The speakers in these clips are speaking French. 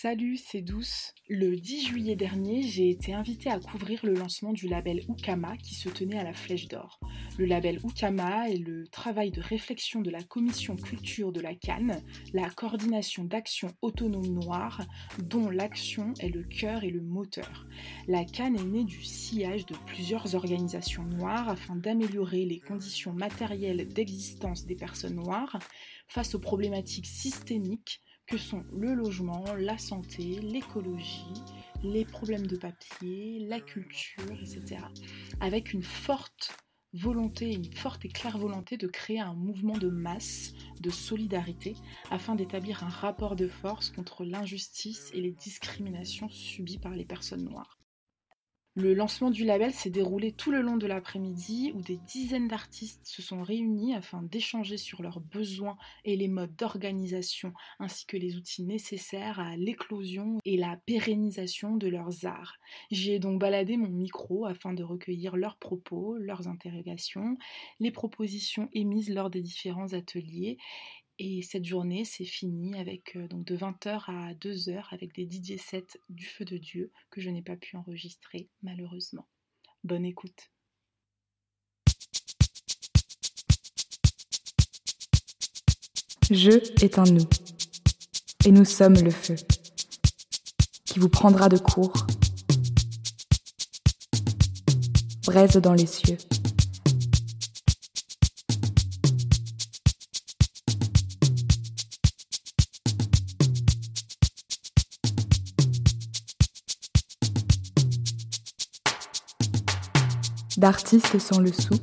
Salut, c'est Douce. Le 10 juillet dernier, j'ai été invitée à couvrir le lancement du label Ukama qui se tenait à la Flèche d'Or. Le label Ukama est le travail de réflexion de la commission culture de la Cannes, la coordination d'actions autonomes noires, dont l'action est le cœur et le moteur. La Cannes est née du sillage de plusieurs organisations noires afin d'améliorer les conditions matérielles d'existence des personnes noires face aux problématiques systémiques que sont le logement, la santé, l'écologie, les problèmes de papier, la culture, etc. Avec une forte volonté, une forte et claire volonté de créer un mouvement de masse, de solidarité, afin d'établir un rapport de force contre l'injustice et les discriminations subies par les personnes noires. Le lancement du label s'est déroulé tout le long de l'après-midi où des dizaines d'artistes se sont réunis afin d'échanger sur leurs besoins et les modes d'organisation ainsi que les outils nécessaires à l'éclosion et la pérennisation de leurs arts. J'y ai donc baladé mon micro afin de recueillir leurs propos, leurs interrogations, les propositions émises lors des différents ateliers et cette journée s'est finie avec euh, donc de 20h à 2h avec des DJ sets du feu de Dieu que je n'ai pas pu enregistrer malheureusement. Bonne écoute. Je est un nous, et nous sommes le feu, qui vous prendra de court, braise dans les cieux. D'artistes sans le sou,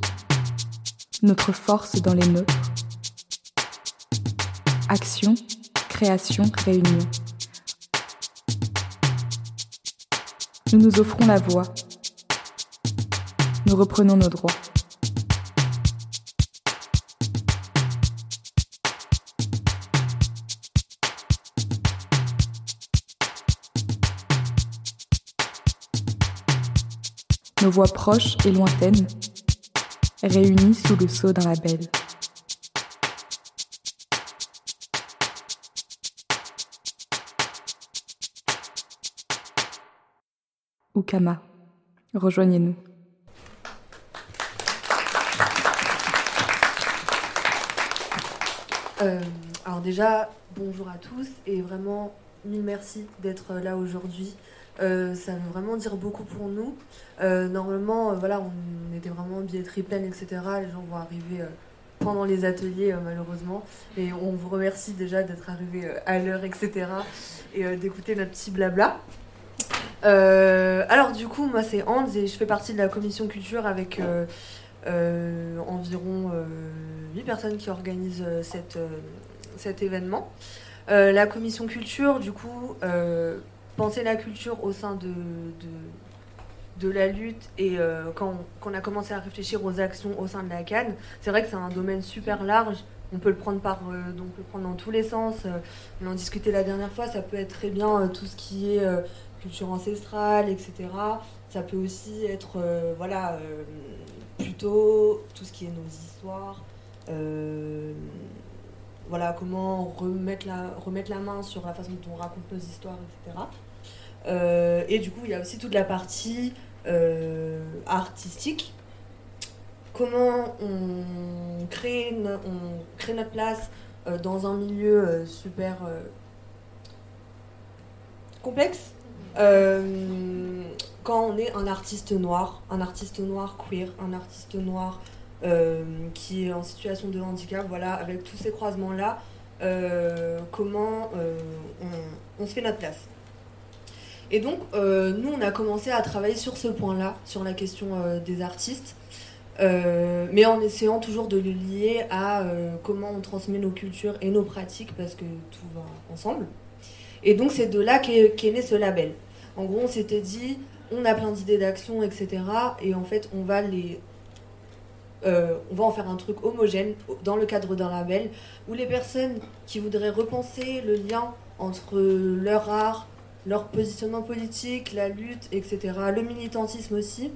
notre force dans les nôtres. Action, création, réunion. Nous nous offrons la voix. Nous reprenons nos droits. Voix proches et lointaines, réunies sous le sceau d'un label. Ukama, rejoignez-nous. Euh, alors déjà, bonjour à tous et vraiment mille merci d'être là aujourd'hui. Euh, ça veut vraiment dire beaucoup pour nous. Euh, normalement, euh, voilà, on était vraiment billetterie pleine, etc. Les gens vont arriver pendant les ateliers, malheureusement. Et on vous remercie déjà d'être arrivé à l'heure, etc. Et d'écouter notre petit blabla. alors, du coup, moi, c'est Hans et je fais partie de la commission culture avec environ 8 personnes qui organisent cet événement. la commission culture, du coup, penser la culture au sein de, la lutte et euh, quand, on, a commencé à réfléchir aux actions au sein de la Cannes, c'est vrai que c'est un domaine super large. On peut le prendre par, euh, donc le prendre dans tous les sens. Euh, on en discutait la dernière fois. Ça peut être très bien tout ce qui est culture ancestrale, etc. Ça peut aussi être, voilà, plutôt tout ce qui est nos histoires voilà, comment remettre remettre la main sur la façon dont on raconte nos histoires, etc. Euh, et du coup, il y a aussi toute la partie euh, artistique. Comment on crée, notre place euh, dans un milieu super complexe. quand on est un artiste noir, un artiste noir queer, un artiste noir qui est en situation de handicap, voilà, avec tous ces croisements-là, comment on, se fait notre place. Et donc, euh, nous, on a commencé à travailler sur ce point-là, sur la question euh, des artistes, euh, mais en essayant toujours de le lier à comment on transmet nos cultures et nos pratiques, parce que tout va ensemble. Et donc, c'est de là qu'est né ce label. En gros, on s'était dit, on a plein d'idées d'action, etc. Et en fait, on va les on va en faire un truc homogène dans le cadre d'un label où les personnes qui voudraient repenser le lien entre leur art, leur positionnement politique, la lutte, etc., le militantisme aussi,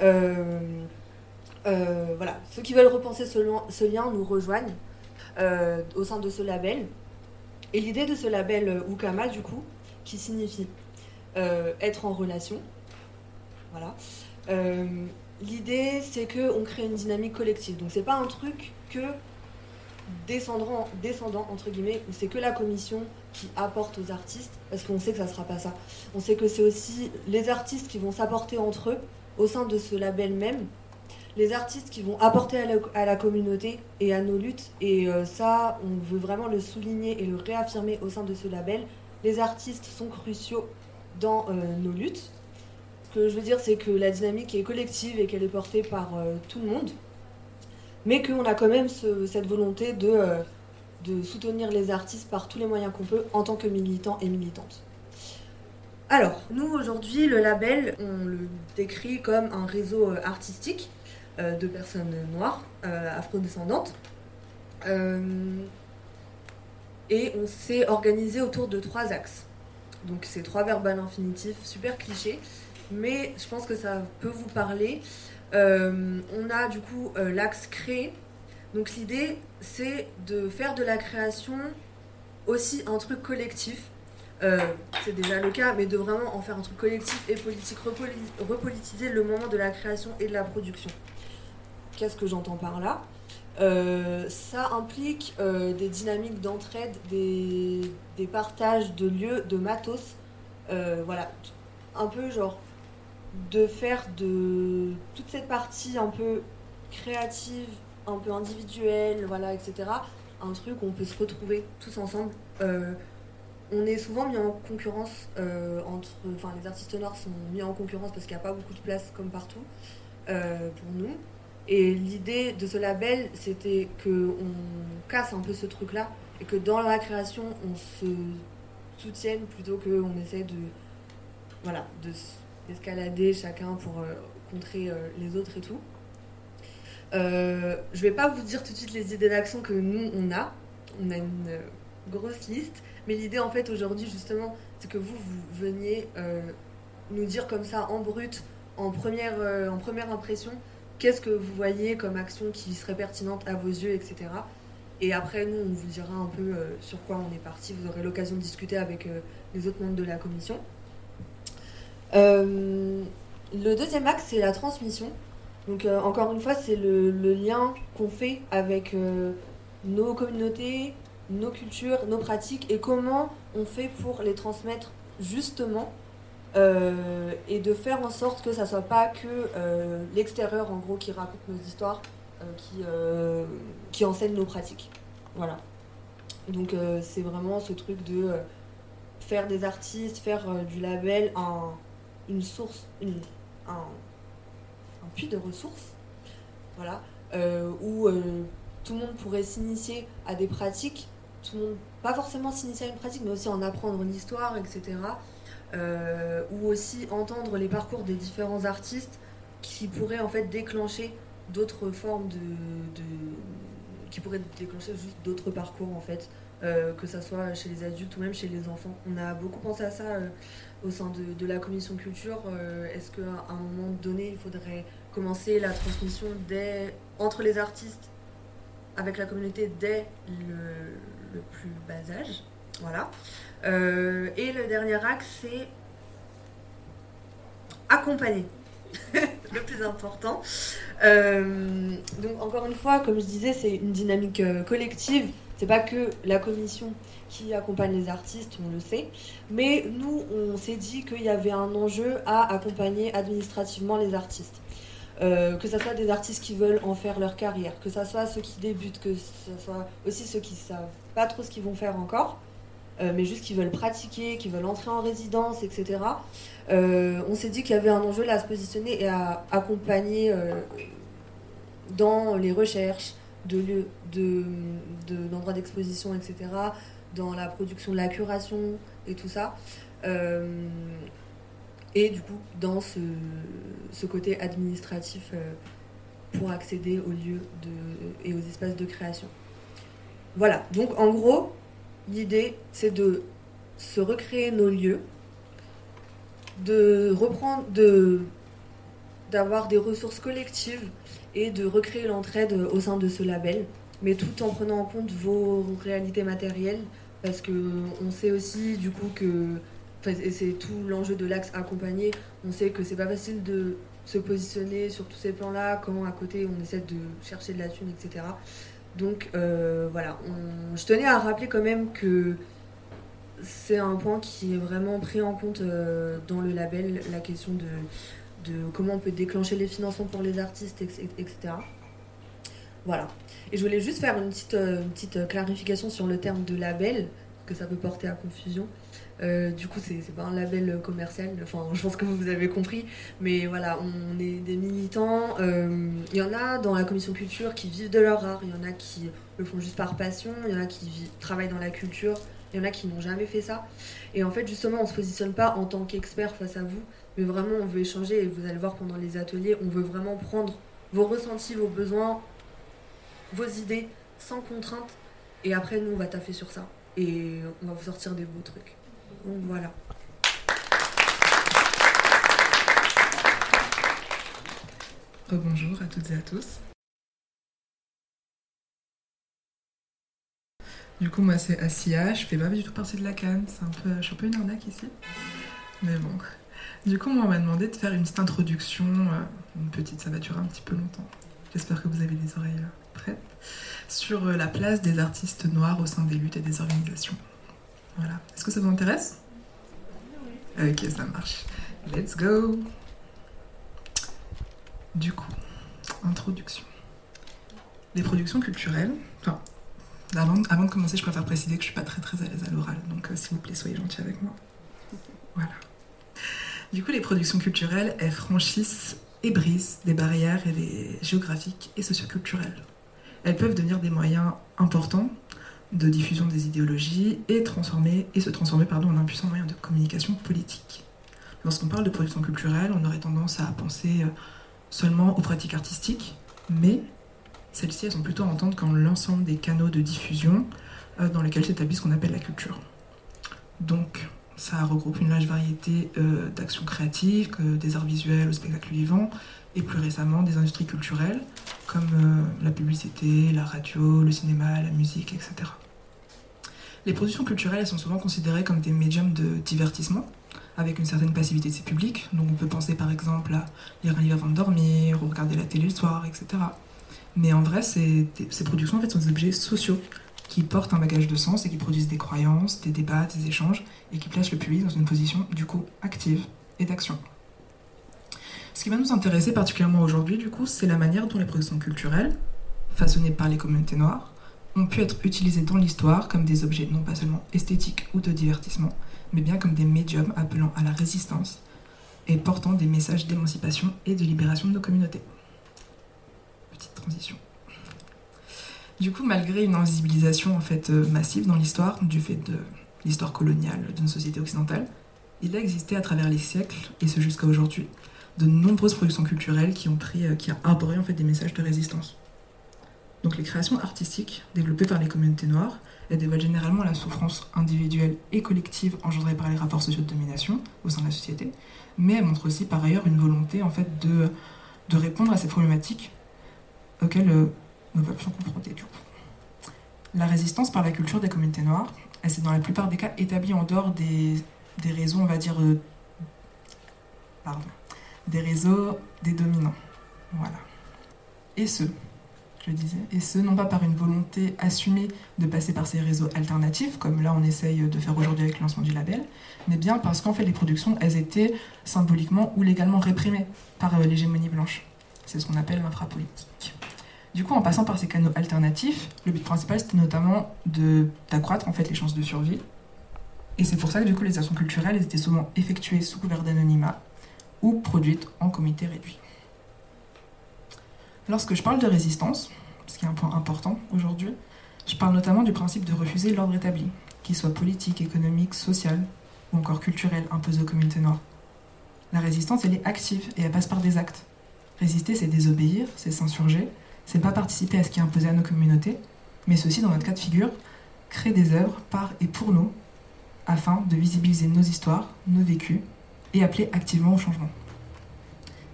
euh, voilà, ceux qui veulent repenser ce, lien nous rejoignent au sein de ce label. Et l'idée de ce label Ukama, du coup, qui signifie être en relation, voilà. L'idée, c'est qu'on crée une dynamique collective. Donc, c'est pas un truc que descendant, descendant entre guillemets, où c'est que la commission qui apporte aux artistes, parce qu'on sait que ça sera pas ça. On sait que c'est aussi les artistes qui vont s'apporter entre eux au sein de ce label même, les artistes qui vont apporter à la, communauté et à nos luttes, et euh, ça, on veut vraiment le souligner et le réaffirmer au sein de ce label. Les artistes sont cruciaux dans euh, nos luttes. Ce que je veux dire, c'est que la dynamique est collective et qu'elle est portée par euh, tout le monde mais qu'on a quand même cette volonté de, de soutenir les artistes par tous les moyens qu'on peut en tant que militants et militantes. Alors, nous aujourd'hui, le label, on le décrit comme un réseau euh, artistique euh, de personnes noires, afrodescendantes. et on s'est organisé autour de trois axes. Donc c'est trois verbes à l'infinitif, super cliché, mais je pense que ça peut vous parler. Euh, on a du coup euh, l'axe créé. Donc l'idée, c'est de faire de la création aussi un truc collectif. Euh, c'est déjà le cas, mais de vraiment en faire un truc collectif et politique, repolitiser le moment de la création et de la production. Qu'est-ce que j'entends par là? Ça implique des dynamiques d'entraide, des, des, partages de lieux, de matos. voilà, un peu genre de faire de toute cette partie un peu créative, un peu individuelle, voilà, etc., un truc où on peut se retrouver tous ensemble. Euh, on est souvent mis en concurrence euh, entre. Enfin, les artistes noirs sont mis en concurrence parce qu'il n'y a pas beaucoup de place comme partout euh, pour nous. Et l'idée de ce label, c'était qu'on casse un peu ce truc-là et que dans la création, on se soutienne plutôt qu'on essaie de. Voilà, de escalader chacun pour contrer les autres et tout. Euh, je vais pas vous dire tout de suite les idées d'action que nous on a. On a une grosse liste. Mais l'idée en fait aujourd'hui justement, c'est que vous, vous veniez nous dire comme ça en brut, en première, en première impression, qu'est-ce que vous voyez comme action qui serait pertinente à vos yeux, etc. Et après, nous, on vous dira un peu sur quoi on est parti. Vous aurez l'occasion de discuter avec les autres membres de la commission. Euh, le deuxième axe, c'est la transmission. Donc, euh, encore une fois, c'est le, lien qu'on fait avec euh, nos communautés, nos cultures, nos pratiques et comment on fait pour les transmettre justement et de faire en sorte que ça soit pas que l'extérieur en gros qui raconte nos histoires, qui, enseigne nos pratiques. Voilà. Donc c'est vraiment ce truc de faire des artistes, faire du label un une source, un, puits de ressources, voilà, euh, où euh, tout le monde pourrait s'initier à des pratiques, tout le monde, pas forcément s'initier à une pratique, mais aussi en apprendre une histoire, etc. Euh, ou aussi entendre les parcours des différents artistes qui pourraient en fait déclencher d'autres formes de, de, qui pourraient déclencher juste d'autres parcours en fait. Que ça soit chez les adultes ou même chez les enfants. On a beaucoup pensé à ça au sein de, la commission culture, euh, est-ce qu'à un moment donné, il faudrait commencer la transmission dès, entre les artistes avec la communauté dès le, plus bas âge? Voilà. Euh, et le dernier axe, c'est accompagner. le plus important. Euh, donc encore une fois, comme je disais, c'est une dynamique collective. C'est pas que la commission qui accompagne les artistes, on le sait. Mais nous, on s'est dit qu'il y avait un enjeu à accompagner administrativement les artistes. Euh, que ce soit des artistes qui veulent en faire leur carrière, que ce soit ceux qui débutent, que ce soit aussi ceux qui savent pas trop ce qu'ils vont faire encore, euh, mais juste qui veulent pratiquer, qui veulent entrer en résidence, etc. Euh, on s'est dit qu'il y avait un enjeu à se positionner et à accompagner dans les recherches de lieux, d'endroits de, d'exposition, etc dans la production la curation et tout ça. Euh, et du coup, dans ce, côté administratif euh, pour accéder aux lieux et aux espaces de création. Voilà, donc en gros, l'idée, c'est de se recréer nos lieux, de reprendre, d'avoir des ressources collectives et de recréer l'entraide au sein de ce label, mais tout en prenant en compte vos réalités matérielles, parce que on sait aussi du coup que c'est tout l'enjeu de l'axe accompagné. On sait que c'est pas facile de se positionner sur tous ces plans-là quand à côté on essaie de chercher de la thune, etc. Donc euh, voilà, je tenais à rappeler quand même que c'est un point qui est vraiment pris en compte euh, dans le label, la question de, de comment on peut déclencher les financements pour les artistes, etc. Voilà. Et je voulais juste faire une petite, euh, petite clarification sur le terme de label, que ça peut porter à confusion. Euh, du coup, c'est pas un label commercial, enfin, je pense que vous avez compris, mais voilà, on est des militants. Euh, il y en a dans la commission culture qui vivent de leur art, il y en a qui le font juste par passion, il y en a qui travaillent dans la culture, il y en a qui n'ont jamais fait ça. Et en fait, justement, on se positionne pas en tant qu'expert face à vous, mais vraiment, on veut échanger et vous allez voir pendant les ateliers, on veut vraiment prendre vos ressentis, vos besoins, vos idées sans contrainte. Et après, nous, on va taffer sur ça. Et on va vous sortir des beaux trucs. Donc voilà. Bonjour à toutes et à tous. Du coup, moi, c'est Assia. Je fais pas du tout partie de la canne. C'est un peu, je suis un peu une arnaque ici. Mais bon. Du coup, moi, on m'a demandé de faire une petite introduction. Euh, une petite, ça va durer un petit peu longtemps. J'espère que vous avez les oreilles euh, prêtes. Sur euh, la place des artistes noirs au sein des luttes et des organisations. Voilà. Est-ce que ça vous intéresse? Ok, ça marche. Let's go Du coup, introduction. Les productions culturelles. Enfin, avant, de commencer, je préfère préciser que je suis pas très très à l'aise à l'oral, donc euh, s'il vous plaît, soyez gentils avec moi. Voilà. Du coup, les productions culturelles, elles franchissent et brisent des barrières géographiques et socioculturelles. Elles peuvent devenir des moyens importants de diffusion des idéologies et, transformer, et se transformer pardon, en un puissant moyen de communication politique. Lorsqu'on parle de production culturelle, on aurait tendance à penser euh, seulement aux pratiques artistiques, mais celles-ci elles sont plutôt à entendre comme l'ensemble des canaux de diffusion euh, dans lesquels s'établit ce qu'on appelle la culture. Donc, ça regroupe une large variété euh, d'actions créatives, des arts visuels au spectacle vivant, et plus récemment des industries culturelles, comme la publicité, la radio, le cinéma, la musique, etc. Les productions culturelles sont souvent considérées comme des médiums de divertissement, avec une certaine passivité de ses publics. Donc on peut penser par exemple à lire un livre avant de dormir, ou regarder la télé le soir, etc. Mais en vrai, ces, productions sont des objets sociaux qui portent un bagage de sens et qui produisent des croyances, des débats, des échanges, et qui placent le public dans une position du coup active et d'action. Ce qui va nous intéresser particulièrement aujourd'hui, du coup, c'est la manière dont les productions culturelles, façonnées par les communautés noires, ont pu être utilisés dans l'histoire comme des objets non pas seulement esthétiques ou de divertissement, mais bien comme des médiums appelant à la résistance et portant des messages d'émancipation et de libération de nos communautés. Petite transition. Du coup, malgré une invisibilisation en fait euh, massive dans l'histoire du fait de l'histoire coloniale d'une société occidentale, il a existé à travers les siècles et ce jusqu'à aujourd'hui de nombreuses productions culturelles qui ont pris, euh, qui ont arboré en fait des messages de résistance. Donc les créations artistiques développées par les communautés noires, elles dévoilent généralement la souffrance individuelle et collective engendrée par les rapports sociaux de domination au sein de la société, mais elles montrent aussi par ailleurs une volonté en fait de, de répondre à ces problématiques auxquelles euh, nos peuples sont confrontés du coup. La résistance par la culture des communautés noires, elle s'est dans la plupart des cas établie en dehors des, des réseaux, on va dire, euh, pardon, des réseaux des dominants. Voilà. Et ce, je disais, et ce, non pas par une volonté assumée de passer par ces réseaux alternatifs, comme là on essaye de faire aujourd'hui avec le lancement du label, mais bien parce qu'en fait les productions, elles étaient symboliquement ou légalement réprimées par euh, l'hégémonie blanche. C'est ce qu'on appelle l'infrapolitique. Du coup, en passant par ces canaux alternatifs, le but principal c'était notamment d'accroître en fait les chances de survie. Et c'est pour ça que du coup les actions culturelles étaient souvent effectuées sous couvert d'anonymat ou produites en comité réduit. Lorsque je parle de résistance, ce qui est un point important aujourd'hui, je parle notamment du principe de refuser l'ordre établi, qu'il soit politique, économique, social ou encore culturel imposé aux communautés noires. La résistance, elle est active et elle passe par des actes. Résister, c'est désobéir, c'est s'insurger, c'est pas participer à ce qui est imposé à nos communautés, mais ceci, dans notre cas de figure, créer des œuvres par et pour nous, afin de visibiliser nos histoires, nos vécus, et appeler activement au changement.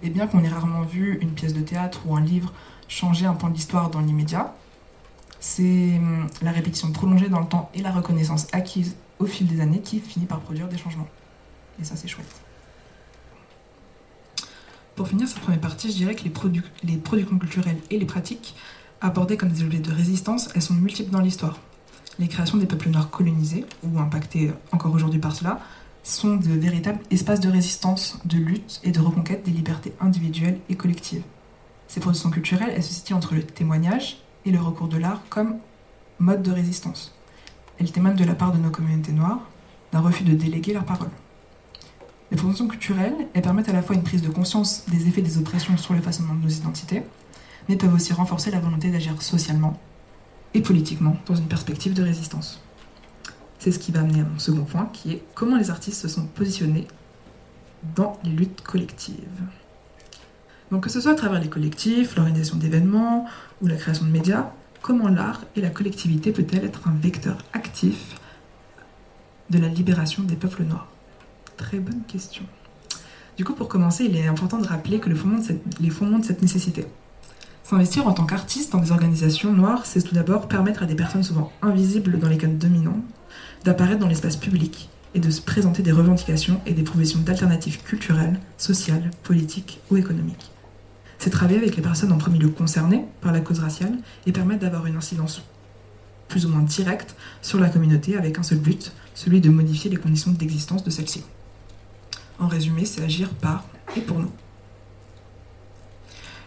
Et bien qu'on ait rarement vu une pièce de théâtre ou un livre changer un point de l'histoire dans l'immédiat, c'est hum, la répétition prolongée dans le temps et la reconnaissance acquise au fil des années qui finit par produire des changements. Et ça, c'est chouette. Pour finir cette première partie, je dirais que les, productions culturelles et les pratiques, abordées comme des objets de résistance, elles sont multiples dans l'histoire. Les créations des peuples noirs colonisés, ou impactés encore aujourd'hui par cela, sont de véritables espaces de résistance, de lutte et de reconquête des libertés individuelles et collectives. Ces productions culturelles, elles se situent entre le témoignage et le recours de l'art comme mode de résistance. Elles témoignent de la part de nos communautés noires d'un refus de déléguer leur parole. Les productions culturelles, elles permettent à la fois une prise de conscience des effets des oppressions sur le façonnement de nos identités, mais peuvent aussi renforcer la volonté d'agir socialement et politiquement dans une perspective de résistance. C'est ce qui va amener à mon second point, qui est comment les artistes se sont positionnés dans les luttes collectives. Donc que ce soit à travers les collectifs, l'organisation d'événements ou la création de médias, comment l'art et la collectivité peut-elle être un vecteur actif de la libération des peuples noirs? Très bonne question. Du coup, pour commencer, il est important de rappeler que le fondement de cette, les fondements de cette nécessité. S'investir en tant qu'artiste dans des organisations noires, c'est tout d'abord permettre à des personnes souvent invisibles dans les codes dominants d'apparaître dans l'espace public et de se présenter des revendications et des propositions d'alternatives culturelles, sociales, politiques ou économiques. C'est travailler avec les personnes en premier lieu concernées par la cause raciale et permettre d'avoir une incidence plus ou moins directe sur la communauté avec un seul but, celui de modifier les conditions d'existence de celle-ci. En résumé, c'est agir par et pour nous.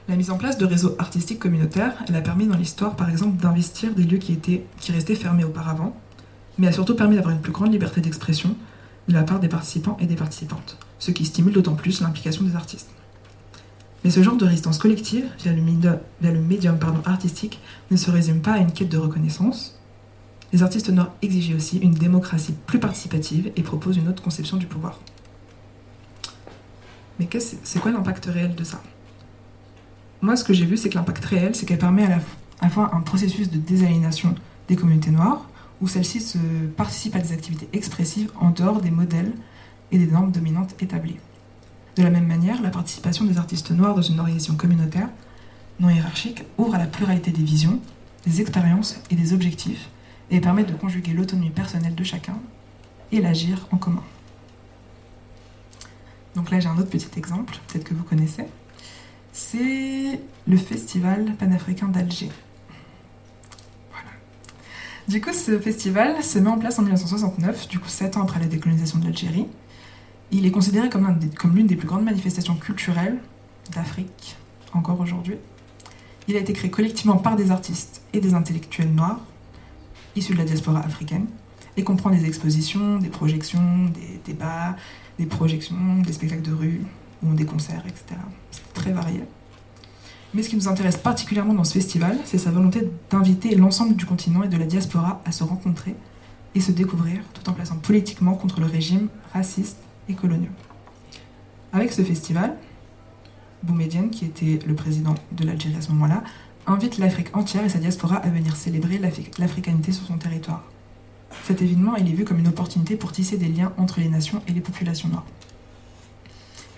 La mise en place de réseaux artistiques communautaires, elle a permis dans l'histoire, par exemple, d'investir des lieux qui, étaient, qui restaient fermés auparavant, mais a surtout permis d'avoir une plus grande liberté d'expression de la part des participants et des participantes, ce qui stimule d'autant plus l'implication des artistes. Mais ce genre de résistance collective, via le, médium, artistique, ne se résume pas à une quête de reconnaissance. Les artistes noirs exigeaient aussi une démocratie plus participative et proposent une autre conception du pouvoir. Mais c'est quoi l'impact réel de ça? Moi, ce que j'ai vu, c'est que l'impact réel, c'est qu'elle permet à la fois un processus de désaliénation des communautés noires, où celles-ci participent à des activités expressives en dehors des modèles et des normes dominantes établies. De la même manière, la participation des artistes noirs dans une organisation communautaire non hiérarchique ouvre à la pluralité des visions, des expériences et des objectifs et permet de conjuguer l'autonomie personnelle de chacun et l'agir en commun. Donc là j'ai un autre petit exemple, peut-être que vous connaissez. C'est le Festival panafricain d'Alger. Du coup, ce festival se met en place en 1969, du coup 7 ans après la décolonisation de l'Algérie. Il est considéré comme, l'une des plus grandes manifestations culturelles d'Afrique, encore aujourd'hui. Il a été créé collectivement par des artistes et des intellectuels noirs, issus de la diaspora africaine, et comprend des expositions, des projections, des débats, des projections, des spectacles de rue, ou des concerts, etc. C'est très varié. Mais ce qui nous intéresse particulièrement dans ce festival, c'est sa volonté d'inviter l'ensemble du continent et de la diaspora à se rencontrer et se découvrir, tout en plaçant politiquement contre le régime raciste et colonial. Avec ce festival, Boumedienne, qui était le président de l'Algérie à ce moment-là, invite l'Afrique entière et sa diaspora à venir célébrer l'africanité sur son territoire. Cet événement, il est vu comme une opportunité pour tisser des liens entre les nations et les populations noires.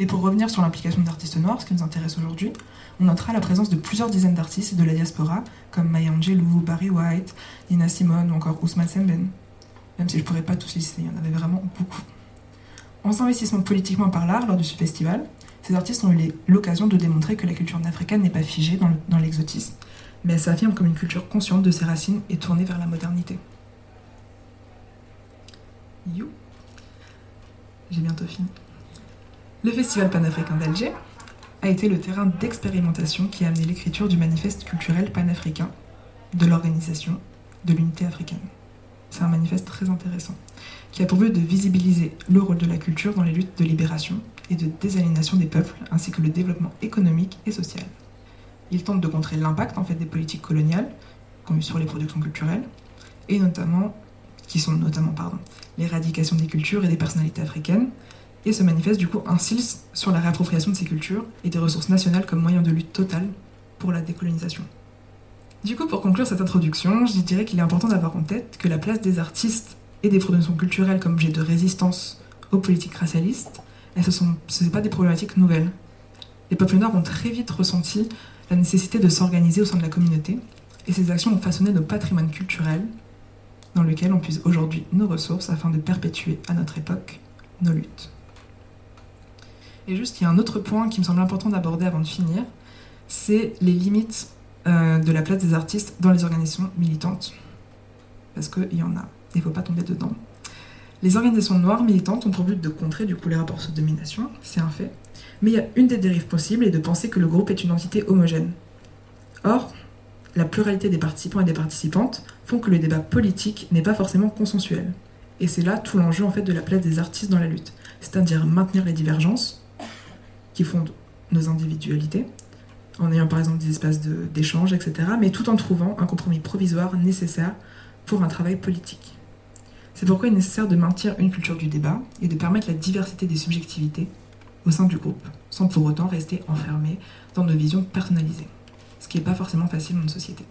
Et pour revenir sur l'implication des artistes noirs, ce qui nous intéresse aujourd'hui, on notera la présence de plusieurs dizaines d'artistes de la diaspora, comme Maya Angelou, Barry White, Nina Simone ou encore Ousmane Semben. Même si je ne pourrais pas tous lister, il y en avait vraiment beaucoup. En s'investissant politiquement par l'art lors de ce festival, ces artistes ont eu l'occasion de démontrer que la culture africaine n'est pas figée dans l'exotisme, mais elle s'affirme comme une culture consciente de ses racines et tournée vers la modernité. You J'ai bientôt fini. Le Festival panafricain d'Alger a été le terrain d'expérimentation qui a amené l'écriture du manifeste culturel panafricain de l'organisation de l'unité africaine. C'est un manifeste très intéressant, qui a pour but de visibiliser le rôle de la culture dans les luttes de libération et de désaliénation des peuples, ainsi que le développement économique et social. Il tente de contrer l'impact en fait des politiques coloniales sur les productions culturelles, et notamment, qui sont notamment pardon, l'éradication des cultures et des personnalités africaines, et se manifeste du coup ainsi sur la réappropriation de ces cultures et des ressources nationales comme moyen de lutte totale pour la décolonisation. Du coup, pour conclure cette introduction, je dirais qu'il est important d'avoir en tête que la place des artistes et des productions culturelles comme objet de résistance aux politiques racialistes, ce ne sont pas des problématiques nouvelles. les peuples noirs ont très vite ressenti la nécessité de s'organiser au sein de la communauté, et ces actions ont façonné nos patrimoines culturels, dans lequel on puise aujourd'hui nos ressources afin de perpétuer à notre époque nos luttes. Et juste, il y a un autre point qui me semble important d'aborder avant de finir, c'est les limites euh, de la place des artistes dans les organisations militantes. Parce qu'il y en a, il ne faut pas tomber dedans. Les organisations noires militantes ont pour but de contrer du coup les rapports de domination, c'est un fait. Mais il y a une des dérives possibles et de penser que le groupe est une entité homogène. Or, la pluralité des participants et des participantes font que le débat politique n'est pas forcément consensuel. Et c'est là tout l'enjeu en fait de la place des artistes dans la lutte, c'est-à-dire maintenir les divergences qui fondent nos individualités, en ayant par exemple des espaces d'échange, etc., mais tout en trouvant un compromis provisoire nécessaire pour un travail politique. C'est pourquoi il est nécessaire de maintenir une culture du débat et de permettre la diversité des subjectivités au sein du groupe, sans pour autant rester enfermé dans nos visions personnalisées ce qui n'est pas forcément facile dans une société.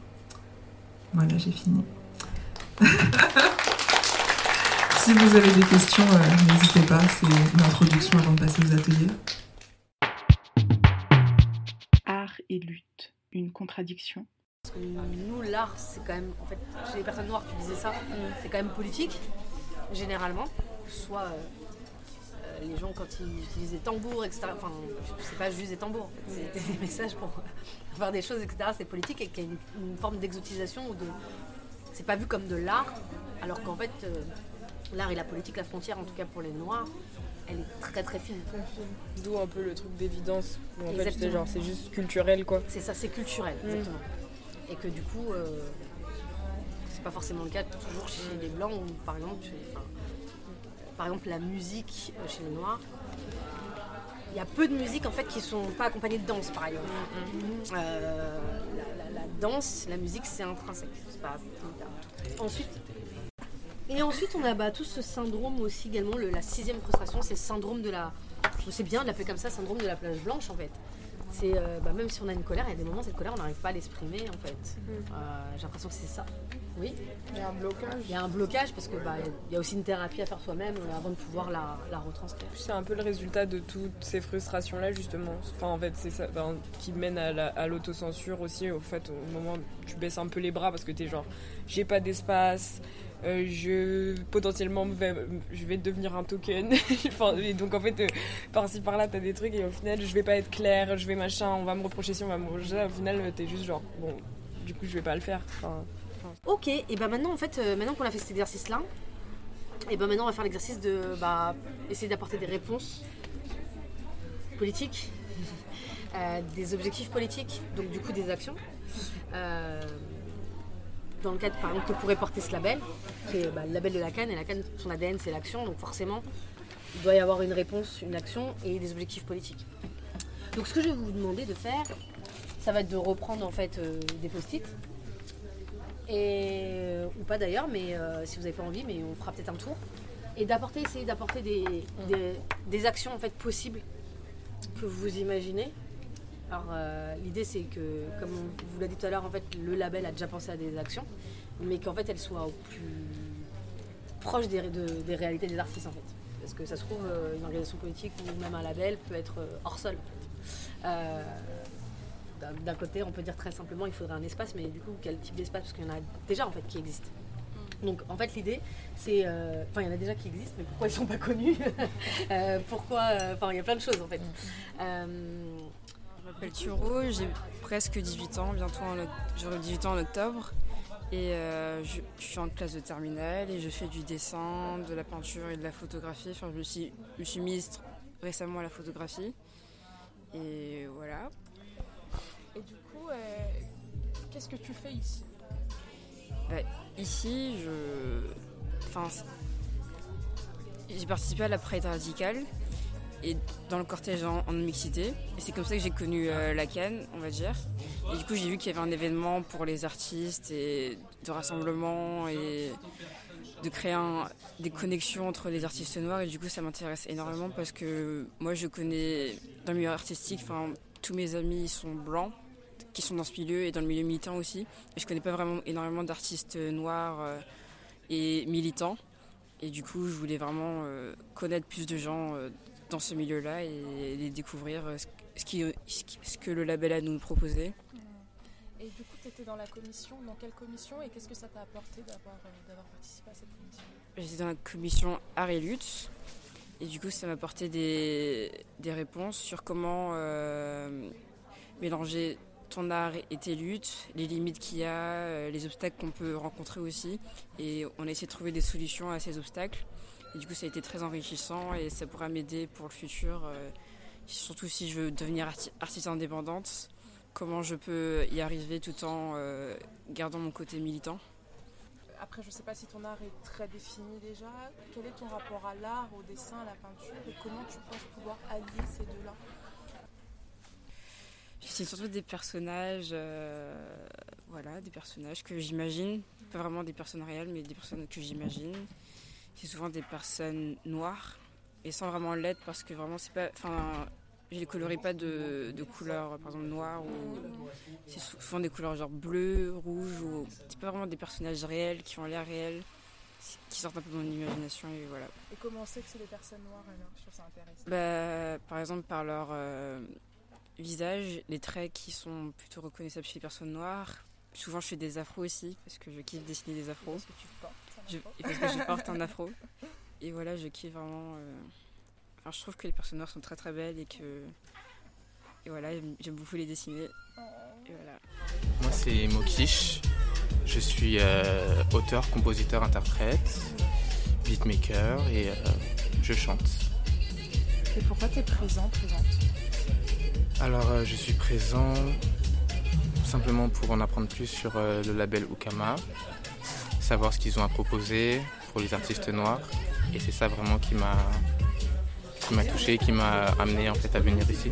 Voilà, j'ai fini. si vous avez des questions, euh, n'hésitez pas, c'est une introduction avant de passer aux ateliers. Art et lutte, une contradiction. Parce que nous, l'art, c'est quand même, en fait, chez les personnes noires, tu disais ça, c'est quand même politique, généralement. Soit euh, les gens, quand ils utilisent des tambours, etc., enfin, c'est pas juste des tambours, c'est des messages pour faire des choses, etc., c'est politique et qu'il y a une, forme d'exotisation ou de. C'est pas vu comme de l'art, alors qu'en fait, euh, l'art et la politique, la frontière, en tout cas pour les Noirs, elle est très très fine. D'où un peu le truc d'évidence, en fait, c'est genre, c'est juste culturel, quoi. C'est ça, c'est culturel, mm. exactement. Et que du coup, euh, c'est pas forcément le cas toujours chez les Blancs, ou par exemple, par exemple la musique euh, chez les Noirs, il y a peu de musiques en fait qui sont pas accompagnées de danse par exemple. Mm-hmm. Euh, la, danse, la musique c'est intrinsèque. Pas... Ensuite, et ensuite on a bah, tout ce syndrome aussi également, la sixième frustration, c'est le syndrome de la. Je sais bien de l'appeler comme ça, syndrome de la plage blanche en fait. C'est euh, bah, même si on a une colère, il y a des moments cette colère on n'arrive pas à l'exprimer en fait. Mm-hmm. J'ai l'impression que c'est ça. Oui. Il y a un blocage. Il y a un blocage parce que bah, il y a aussi une thérapie à faire soi-même euh, avant de pouvoir la, la retranscrire. C'est un peu le résultat de toutes ces frustrations là justement. Enfin en fait c'est ça qui mène à l'autocensure aussi. Au fait au moment où tu baisses un peu les bras parce que tu es genre j'ai pas d'espace. Euh, je potentiellement vais, je vais devenir un token. et donc en fait, euh, par-ci par-là, t'as des trucs et au final, je vais pas être clair, je vais machin, on va me reprocher si on va me reprocher. Au final, t'es juste genre, bon, du coup, je vais pas le faire. Enfin, Ok, et ben maintenant en fait, euh, maintenant qu'on a fait cet exercice-là, et ben maintenant on va faire l'exercice de bah, essayer d'apporter des réponses politiques, euh, des objectifs politiques, donc du coup des actions. Euh, dans le cadre par exemple que pourrait porter ce label, qui est bah, le label de la Cannes, et la Cannes, son ADN c'est l'action, donc forcément il doit y avoir une réponse, une action et des objectifs politiques. Donc ce que je vais vous demander de faire, ça va être de reprendre en fait des post-it et, euh, ou pas d'ailleurs, mais euh, si vous n'avez pas envie, mais on fera peut-être un tour. Et d'apporter, essayer d'apporter des, des, actions en fait possibles que vous imaginez. Alors euh, l'idée c'est que, comme on vous l'a dit tout à l'heure, en fait le label a déjà pensé à des actions, mais qu'en fait elles soient au plus proche des, des réalités des artistes en fait. Parce que ça se trouve, une organisation politique ou même un label peut être hors sol d'un côté, on peut dire très simplement, il faudrait un espace, mais du coup, quel type d'espace? Parce qu'il y en a déjà en fait qui existent. Mm. Donc en fait l'idée c'est, euh, enfin il y en a déjà qui existent, mais pourquoi ils sont pas connus euh, Pourquoi euh, Enfin il y a plein de choses en fait. Mm. je m'appelle Thuro, j'ai presque 18 ans, bientôt j'aurai 18 ans en octobre. Et je, suis en classe de terminale et je fais du dessin, de la peinture et de la photographie. Enfin, je me suis, je me suis mise récemment à la photographie. Et voilà. Et du coup, euh, qu'est-ce que tu fais ici bah, Ici, je. Enfin, j'ai participé à la Pride radicale et dans le cortège en, mixité. Et c'est comme ça que j'ai connu euh, la Cannes, on va dire. Et du coup, j'ai vu qu'il y avait un événement pour les artistes et de rassemblement et de créer des connexions entre les artistes noirs. Et du coup, ça m'intéresse énormément parce que moi, je connais dans le milieu artistique, enfin, tous mes amis sont blancs qui sont dans ce milieu et dans le milieu militant aussi. Et je connais pas vraiment énormément d'artistes noirs euh, et militants. Et du coup, je voulais vraiment euh, connaître plus de gens euh, dans ce milieu-là et les découvrir ce, qui, ce que le label a nous proposé. Et du coup, tu étais dans la commission. Dans quelle commission et qu'est-ce que ça t'a apporté d'avoir participé à cette commission? J'étais dans la commission Art et Lutte. Et du coup, ça m'a apporté des, des, réponses sur comment euh, mélanger ton art et tes luttes, les limites qu'il y a, euh, les obstacles qu'on peut rencontrer aussi. Et on a essayé de trouver des solutions à ces obstacles. Et du coup, ça a été très enrichissant et ça pourra m'aider pour le futur, euh, surtout si je veux devenir artiste indépendante. Comment je peux y arriver tout en gardant mon côté militant? Après, je ne sais pas si ton art est très défini déjà. Quel est ton rapport à l'art, au dessin, à la peinture? Et comment tu penses pouvoir allier ces deux-là? C'est surtout des personnages, euh, voilà, des personnages que j'imagine, pas vraiment des personnes réelles, mais des personnes que j'imagine. C'est souvent des personnes noires et sans vraiment l'être parce que vraiment c'est pas, enfin, je les colorie pas de, de couleurs, par exemple noires, ou c'est souvent des couleurs genre bleu, rouge, ou c'est pas vraiment des personnages réels qui ont l'air réels, qui sortent un peu de mon imagination et voilà. Et comment on sait que c'est des personnes noires alors? Je trouve ça intéressant. Bah, par exemple par leur euh, visage, les traits qui sont plutôt reconnaissables chez les personnes noires. Souvent je fais des afros aussi parce que je kiffe dessiner des afros. Parce que tu portes un je, et parce que je porte un afro. Et voilà, je kiffe vraiment. Euh, je trouve que les personnes noires sont très très belles et que. Et voilà, j'aime beaucoup les dessiner. Et voilà. Moi, c'est Mokish. Je suis euh, auteur, compositeur, interprète, beatmaker et euh, je chante. Et pourquoi tu es présent, présente? Alors, euh, je suis présent simplement pour en apprendre plus sur le label Ukama, savoir ce qu'ils ont à proposer pour les artistes noirs. Et c'est ça vraiment qui m'a qui m'a touché, qui m'a amené en fait à venir ici.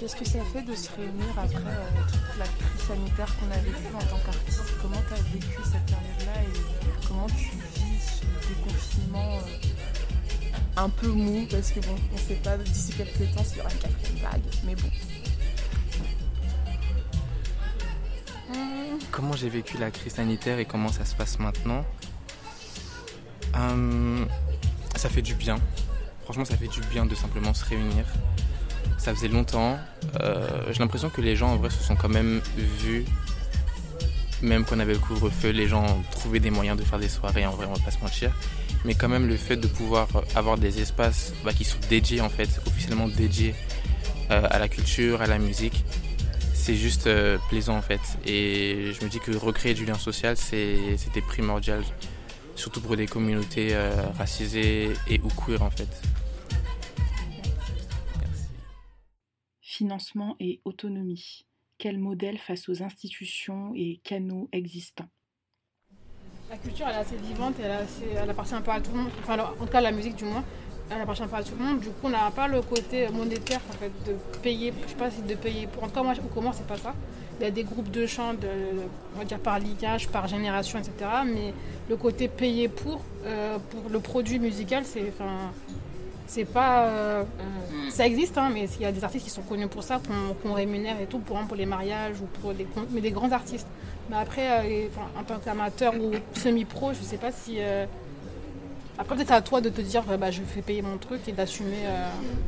Qu'est-ce que ça fait de se réunir après euh, toute la crise sanitaire qu'on a vécue en tant qu'artiste? Comment tu as vécu cette période-là et comment tu vis ce déconfinement euh, un peu mou Parce que bon, on sait pas d'ici quelques temps s'il y aura une quatrième vague, mais bon. Comment j'ai vécu la crise sanitaire et comment ça se passe maintenant hum, Ça fait du bien franchement, ça fait du bien de simplement se réunir. Ça faisait longtemps. Euh, j'ai l'impression que les gens, en vrai, se sont quand même vus. Même qu'on avait le couvre-feu, les gens trouvaient des moyens de faire des soirées, en vrai, on va pas se mentir. Mais quand même, le fait de pouvoir avoir des espaces bah, qui sont dédiés, en fait, officiellement dédiés euh, à la culture, à la musique, c'est juste euh, plaisant, en fait. Et je me dis que recréer du lien social, c'était primordial surtout pour des communautés racisées et ou queer en fait. financement et autonomie Quel modèle face aux institutions et canaux existants? La culture, elle est assez vivante, elle, elle appartient pas à tout le monde. Enfin, en tout cas, la musique, du moins, elle appartient pas à tout le monde. Du coup, on n'a pas le côté monétaire, en fait, de payer. Je sais pas si de payer pour. En tout cas, moi, au comment c'est pas ça. Il y a des groupes de chants, de, on va dire par lignage, par génération, etc. Mais le côté payer pour, euh, pour le produit musical, c'est. Enfin, c'est pas. Euh, ça existe, hein, mais il y a des artistes qui sont connus pour ça, qu'on rémunère et tout, pour, pour les mariages ou pour des mais des grands artistes. Mais après, euh, en tant qu'amateur ou semi-pro, je sais pas si. Euh, après, peut-être à toi de te dire, bah, je fais payer mon truc et d'assumer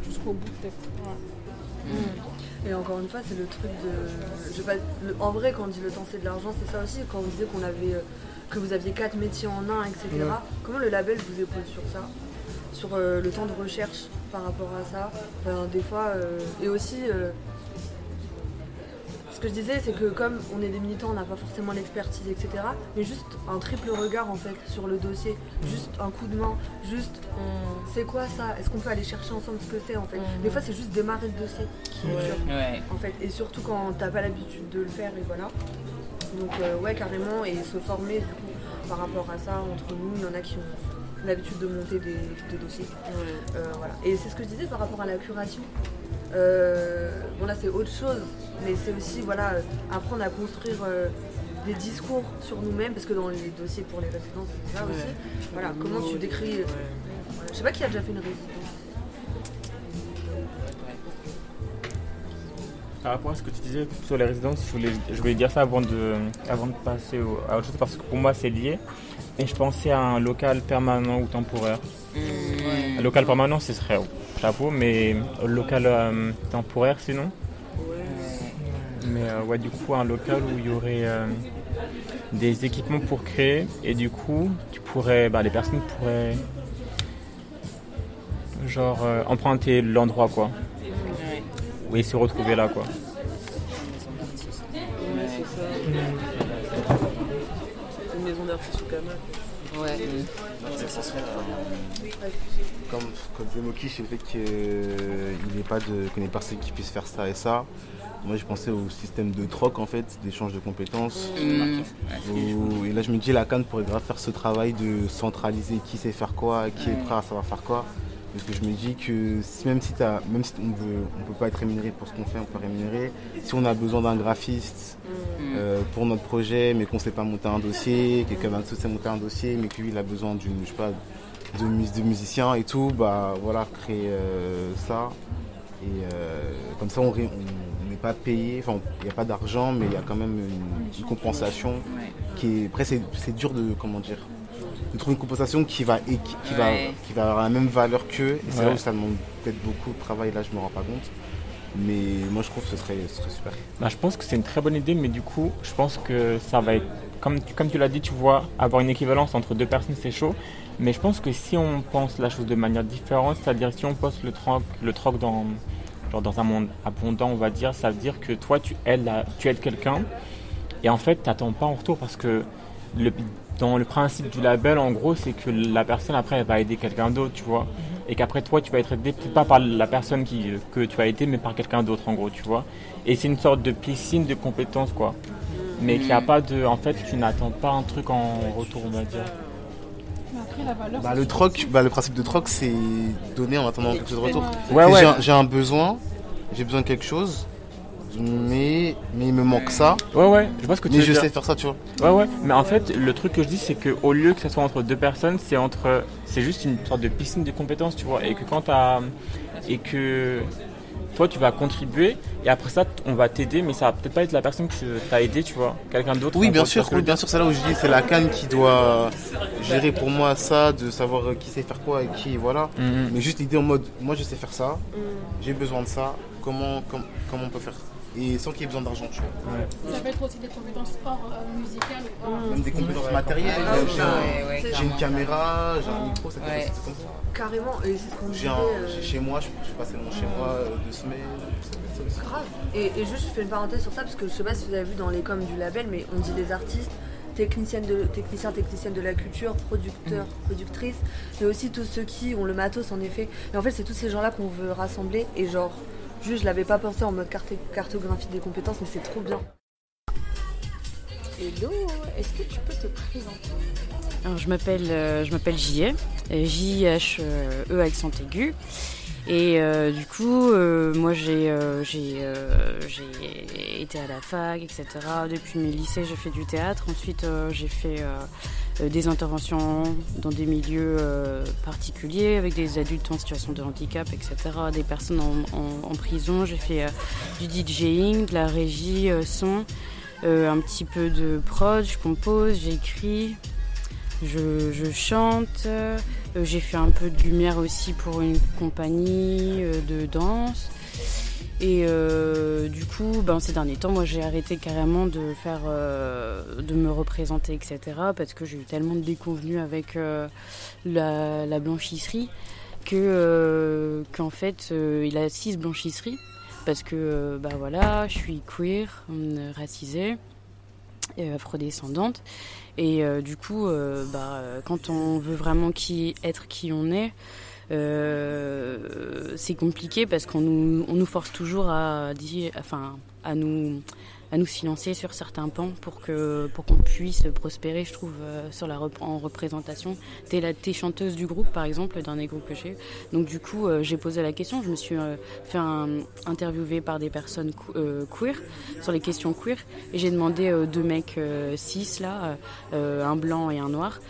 jusqu'au bout, peut-être. Mm. Et encore une fois, c'est le truc de. en vrai, quand on dit le temps, c'est de l'argent, c'est ça aussi. Quand on disait qu'on avait. que vous aviez quatre métiers en un, etc. Comment le label vous épaule sur ça? Sur euh, le temps de recherche par rapport à ça. des fois, euh, et aussi, euh, ce que je disais, c'est que comme on est des militants, on n'a pas forcément l'expertise, etc. Mais juste un triple regard en fait sur le dossier, juste un coup de main, juste mm. c'est quoi ça? Est-ce qu'on peut aller chercher ensemble ce que c'est en fait? Mm. Des fois, c'est juste démarrer le dossier qui en fait. Et surtout quand t'as pas l'habitude de le faire, et voilà. Donc, ouais, carrément, et se former du coup par rapport à ça entre nous, il y en a qui ont l'habitude de monter des, dossiers. Euh, voilà. Et c'est ce que je disais par rapport à la curation. Euh, bon là c'est autre chose, mais c'est aussi voilà, apprendre à construire euh, des discours sur nous-mêmes, parce que dans les dossiers pour les résidences, c'est ça aussi. Voilà, comment tu décris. Je sais pas qui a déjà fait une résidence. Par rapport à ce que tu disais sur les résidences, je voulais, je voulais dire ça avant de, avant de passer à autre chose, parce que pour moi c'est lié. Et je pensais à un local permanent ou temporaire. Un local permanent, ce serait chapeau, mais local euh, temporaire sinon. Mais euh, ouais, du coup, un local où il y aurait euh, des équipements pour créer et du coup, tu pourrais, bah, les personnes pourraient genre euh, emprunter l'endroit quoi. Oui, se retrouver là quoi. Ouais. Serait euh, comme, comme je me moquis sur le fait qu'il n'ait pas de qu'on ait personne qui puisse faire ça et ça. Moi, je pensais au système de troc en fait, d'échange de compétences. Où- et là, je me dis la Cannes pourrait grave faire ce travail de centraliser qui sait faire quoi, qui est prêt à savoir faire quoi. Parce que je me dis que même si, même si on veut, on peut pas être rémunéré pour ce qu'on fait, on peut rémunérer. Si on a besoin d'un graphiste euh, pour notre projet, mais qu'on sait pas monter un dossier, quelqu'un d'un sait monter un dossier, mais que lui il a besoin d'une, je sais pas, de, mus- de musiciens et tout, bah voilà, créer euh, ça. Et euh, comme ça, on n'est pas payé, enfin, il n'y a pas d'argent, mais il y a quand même une, une compensation qui est. Après, c'est c'est dur de, comment dire, de trouver une compensation qui va, et qui, qui va, qui va avoir la même valeur qu'eux. Et c'est là Ouais. où ça demande peut-être beaucoup de travail, là, je me rends pas compte. Mais moi, je trouve que ce serait, ce serait super. Bah, je pense que c'est une très bonne idée, mais du coup, je pense que ça va être, comme tu, comme tu l'as dit, tu vois, avoir une équivalence entre deux personnes, c'est chaud. Mais je pense que si on pense la chose de manière différente, c'est-à-dire si on pose le troc, le troc dans, genre dans un monde abondant, on va dire, ça veut dire que toi, tu aides, la- tu aides quelqu'un, et en fait, tu n'attends pas en retour, parce que le, dans le principe du label, en gros, c'est que la personne, après, elle va aider quelqu'un d'autre, tu vois. Et qu'après, toi, tu vas être aidé, peut-être pas par la personne qui, que tu as aidé, mais par quelqu'un d'autre, en gros, tu vois. Et c'est une sorte de piscine de compétences, quoi. Mais qu'il n'y a pas de. En fait, tu n'attends pas un truc en retour, on va dire. Mais après, la valeur. Bah, le troc, bah, le principe de troc, c'est donner en attendant quelque chose de retour. Ouais, ouais. J'ai un besoin, j'ai besoin de quelque chose, mais, mais il me manque ça. Ouais, ouais, je vois ce que tu Mais veux je dire. sais faire ça, tu vois. Ouais, ouais, mais en fait, le truc que je dis, c'est qu'au lieu que ça soit entre deux personnes, c'est entre. C'est juste une sorte de piscine de compétences, tu vois. Et que quand t'as. Et que. Toi, tu vas contribuer, et après ça, on va t'aider, mais ça va peut-être pas être la personne que t'as aidé, tu vois. Quelqu'un d'autre. Oui, en bien sûr, oui, bien sûr, c'est là où je dis, c'est la canne qui doit gérer pour moi ça, de savoir qui sait faire quoi et qui, voilà. Mhm. Mais juste l'idée en mode, moi je sais faire ça, j'ai besoin de ça, comment, com- comment on peut faire Et sans qu'il y ait besoin d'argent, tu vois. Ça peut être aussi des compétences hors euh, musicales hors. Même des compétences matérielles, Ah, j'ai un- ouais, ouais, j'ai une caméra, j'ai un micro, ça peut Ouais. être comme ça. Carrément, et c'est ce qu'on J'ai euh, j'ai chez moi, je je suis passé mon chez moi euh, deux semaines. Grave. Et, et juste, je fais une parenthèse sur ça parce que je sais pas si vous avez vu dans les coms du label, mais on dit les artistes, techniciennes de, techniciens, techniciennes de la culture, producteurs, productrices, mais aussi tous ceux qui ont le matos en effet. Et en fait, c'est tous ces gens-là qu'on veut rassembler. Et genre, juste, je l'avais pas pensé en mode cartographie des compétences, mais c'est trop bien. Hello, est-ce que tu peux te présenter? Alors, je m'appelle euh, je m'appelle J.E. J-H-E accent aigu. Et euh, du coup, euh, moi j'ai euh, j'ai euh, j'ai été à la fac, etc. Depuis mes lycées, j'ai fait du théâtre. Ensuite, euh, j'ai fait euh, euh, des interventions dans des milieux euh, particuliers avec des adultes en situation de handicap, etc. Des personnes en, prison. J'ai fait euh, du DJing, de la régie, euh, son, euh, un petit peu de prod. Je compose, j'écris. Je, je chante, euh, j'ai fait un peu de lumière aussi pour une compagnie euh, de danse. Et euh, du coup, ben, ces derniers temps, moi j'ai arrêté carrément de faire, euh, de me représenter, etc. Parce que j'ai eu tellement de déconvenus avec euh, la, la blanchisserie que qu'en fait, il a six blanchisseries parce que bah voilà, je suis queer, racisée, afrodescendante. Et du coup, bah, quand on veut vraiment être qui on est, c'est compliqué parce qu'on nous, on nous force toujours à, dire, enfin, à, nous, à nous silencer sur certains pans pour que pour qu'on puisse prospérer, je trouve, euh, sur la en représentation. T'es la t'es chanteuse du groupe, par exemple, d'un des groupes que j'ai. Donc du coup, euh, j'ai posé la question. Je me suis euh, fait un, interviewer par des personnes que- queer sur les questions queer et j'ai demandé deux mecs cis là, un blanc et un noir,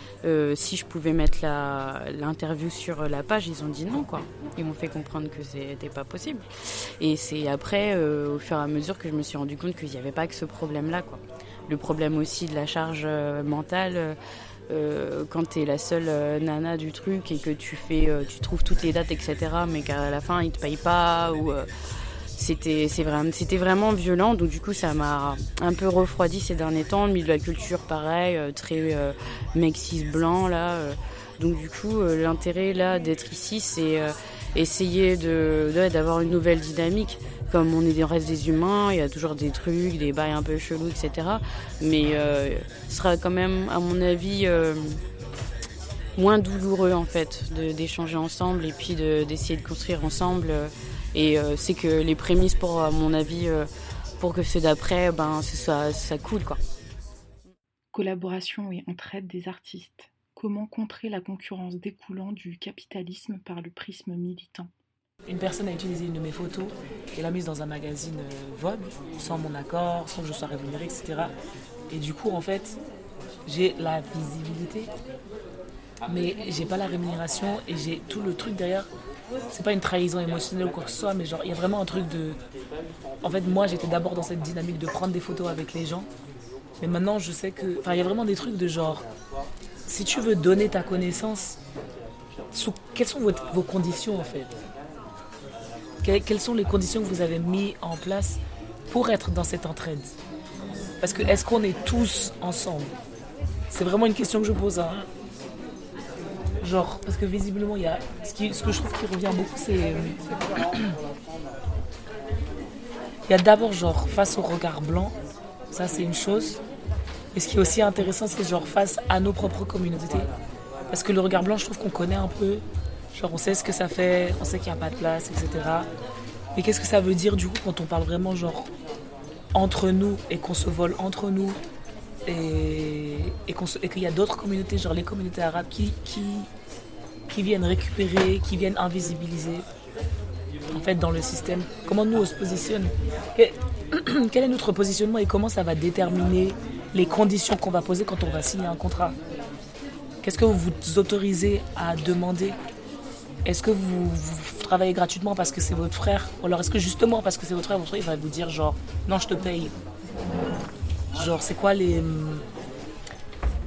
si je pouvais mettre l'interview sur la page. Ils ont dit non quoi. Ils m'ont fait comprendre que c'était pas possible. Et c'est après, au fur et à mesure, que je me suis rendu compte qu'il n'y avait pas que ce problème-là quoi. Le problème aussi de la charge euh, mentale. euh, euh, quand tu es la seule euh, nana du truc et que tu fais, tu trouves toutes les dates, etc., mais qu'à la fin ils te payent pas ou c'était c'est vraiment c'était vraiment violent. Donc du coup ça m'a un peu refroidi ces derniers temps. Milieu de la culture, pareil, très cis blanc là. donc du coup l'intérêt là d'être ici, c'est essayer d'avoir une nouvelle dynamique. Comme on est des reste des humains, il y a toujours des trucs, des bails un peu chelous, etc. Mais euh, ce sera quand même, à mon avis, euh, moins douloureux en fait d'échanger ensemble et puis de- d'essayer de, construire ensemble. Et euh, c'est que les prémices pour, à mon avis, pour que ceux d'après, ben, ce soit, ça coule quoi. Collaboration et entraide des artistes. Comment contrer la concurrence découlant du capitalisme par le prisme militant Une personne a utilisé une de mes photos et l'a mise dans un magazine euh, Vogue, sans mon accord, sans que je sois rémunéré, etc. Et du coup, en fait, j'ai la visibilité, mais j'ai pas la rémunération et j'ai tout le truc derrière. C'est pas une trahison émotionnelle ou quoi que ce soit, mais genre, il y a vraiment un truc de. En fait, moi, j'étais d'abord dans cette dynamique de prendre des photos avec les gens, mais maintenant, je sais que. Enfin, il y a vraiment des trucs de genre. Si tu veux donner ta connaissance, sous... quelles sont vos conditions en fait? Que- Quelles sont les conditions que vous avez mis en place pour être dans cette entraide? Parce que est-ce qu'on est tous ensemble? C'est vraiment une question que je pose. hein. Genre, parce que visiblement, y a. Ce, qui- ce que je trouve qui revient beaucoup, c'est. Il y a d'abord, genre, face au regard blanc, ça c'est une chose. Et ce qui est aussi intéressant, c'est genre face à nos propres communautés. Parce que le regard blanc, je trouve qu'on connaît un peu. Genre, on sait ce que ça fait, on sait qu'il n'y a pas de place, etc. Mais qu'est-ce que ça veut dire du coup quand on parle vraiment genre entre nous et qu'on se vole entre nous et, et qu'il y a d'autres communautés, genre les communautés arabes, qui, qui, qui viennent récupérer, qui viennent invisibiliser en fait dans le système. Comment nous on se positionne? Quel est notre positionnement et comment ça va déterminer les conditions qu'on va poser quand on va signer un contrat. Qu'est-ce que vous vous autorisez à demander? Est-ce que vous, travaillez gratuitement parce que c'est votre frère? Ou alors est-ce que justement parce que c'est votre frère, votre frère il va vous dire genre non je te paye Genre c'est quoi les... hum,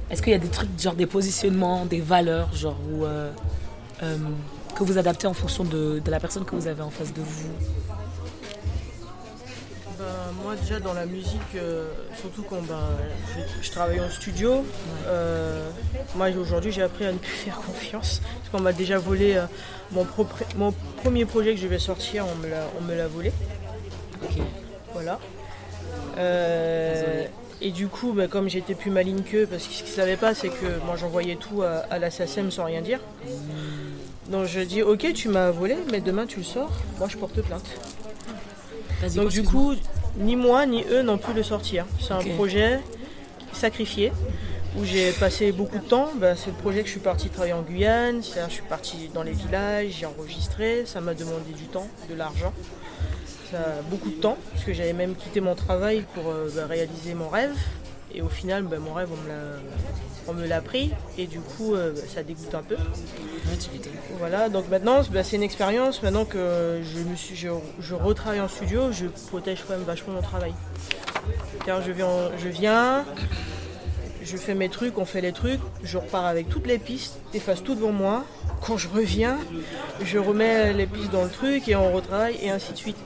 Est-ce qu'il y a des trucs, genre des positionnements, des valeurs, genre euh, euh, que vous adaptez en fonction de la personne que vous avez en face de vous? Ben, moi déjà dans la musique, euh, surtout quand ben, je, je travaille en studio, euh, moi aujourd'hui j'ai appris à ne plus faire confiance parce qu'on m'a déjà volé euh, mon, propre- mon premier projet que je vais sortir, on me l'a- volé. Voilà. Euh, et du coup, ben, comme j'étais plus maligne qu'eux, parce que ce qu'ils ne savaient pas, c'est que moi j'envoyais tout à, à la SACEM sans rien dire. Donc je dis ok tu m'as volé, mais demain tu le sors, moi je porte plainte. Vas-y, Donc du coup, ni moi ni eux n'ont pu le sortir. C'est un projet sacrifié où j'ai passé beaucoup de temps. Ben, c'est le projet que je suis partie travailler en Guyane. Je suis partie dans les villages, j'ai enregistré. Ça m'a demandé du temps, de l'argent. Ça a beaucoup de temps parce que j'avais même quitté mon travail pour euh, ben, réaliser mon rêve. Et au final, ben, mon rêve, on me l'a- on me l'a pris. Et du coup, euh, ben, ça dégoûte un peu. Voilà, donc maintenant bah, c'est une expérience. Maintenant que je, me suis, je, je retravaille en studio, je protège quand même vachement mon travail. Car je viens, je viens, je fais mes trucs, on fait les trucs, je repars avec toutes les pistes, efface tout devant moi. Quand je reviens, je remets les pistes dans le truc et on retravaille et ainsi de suite.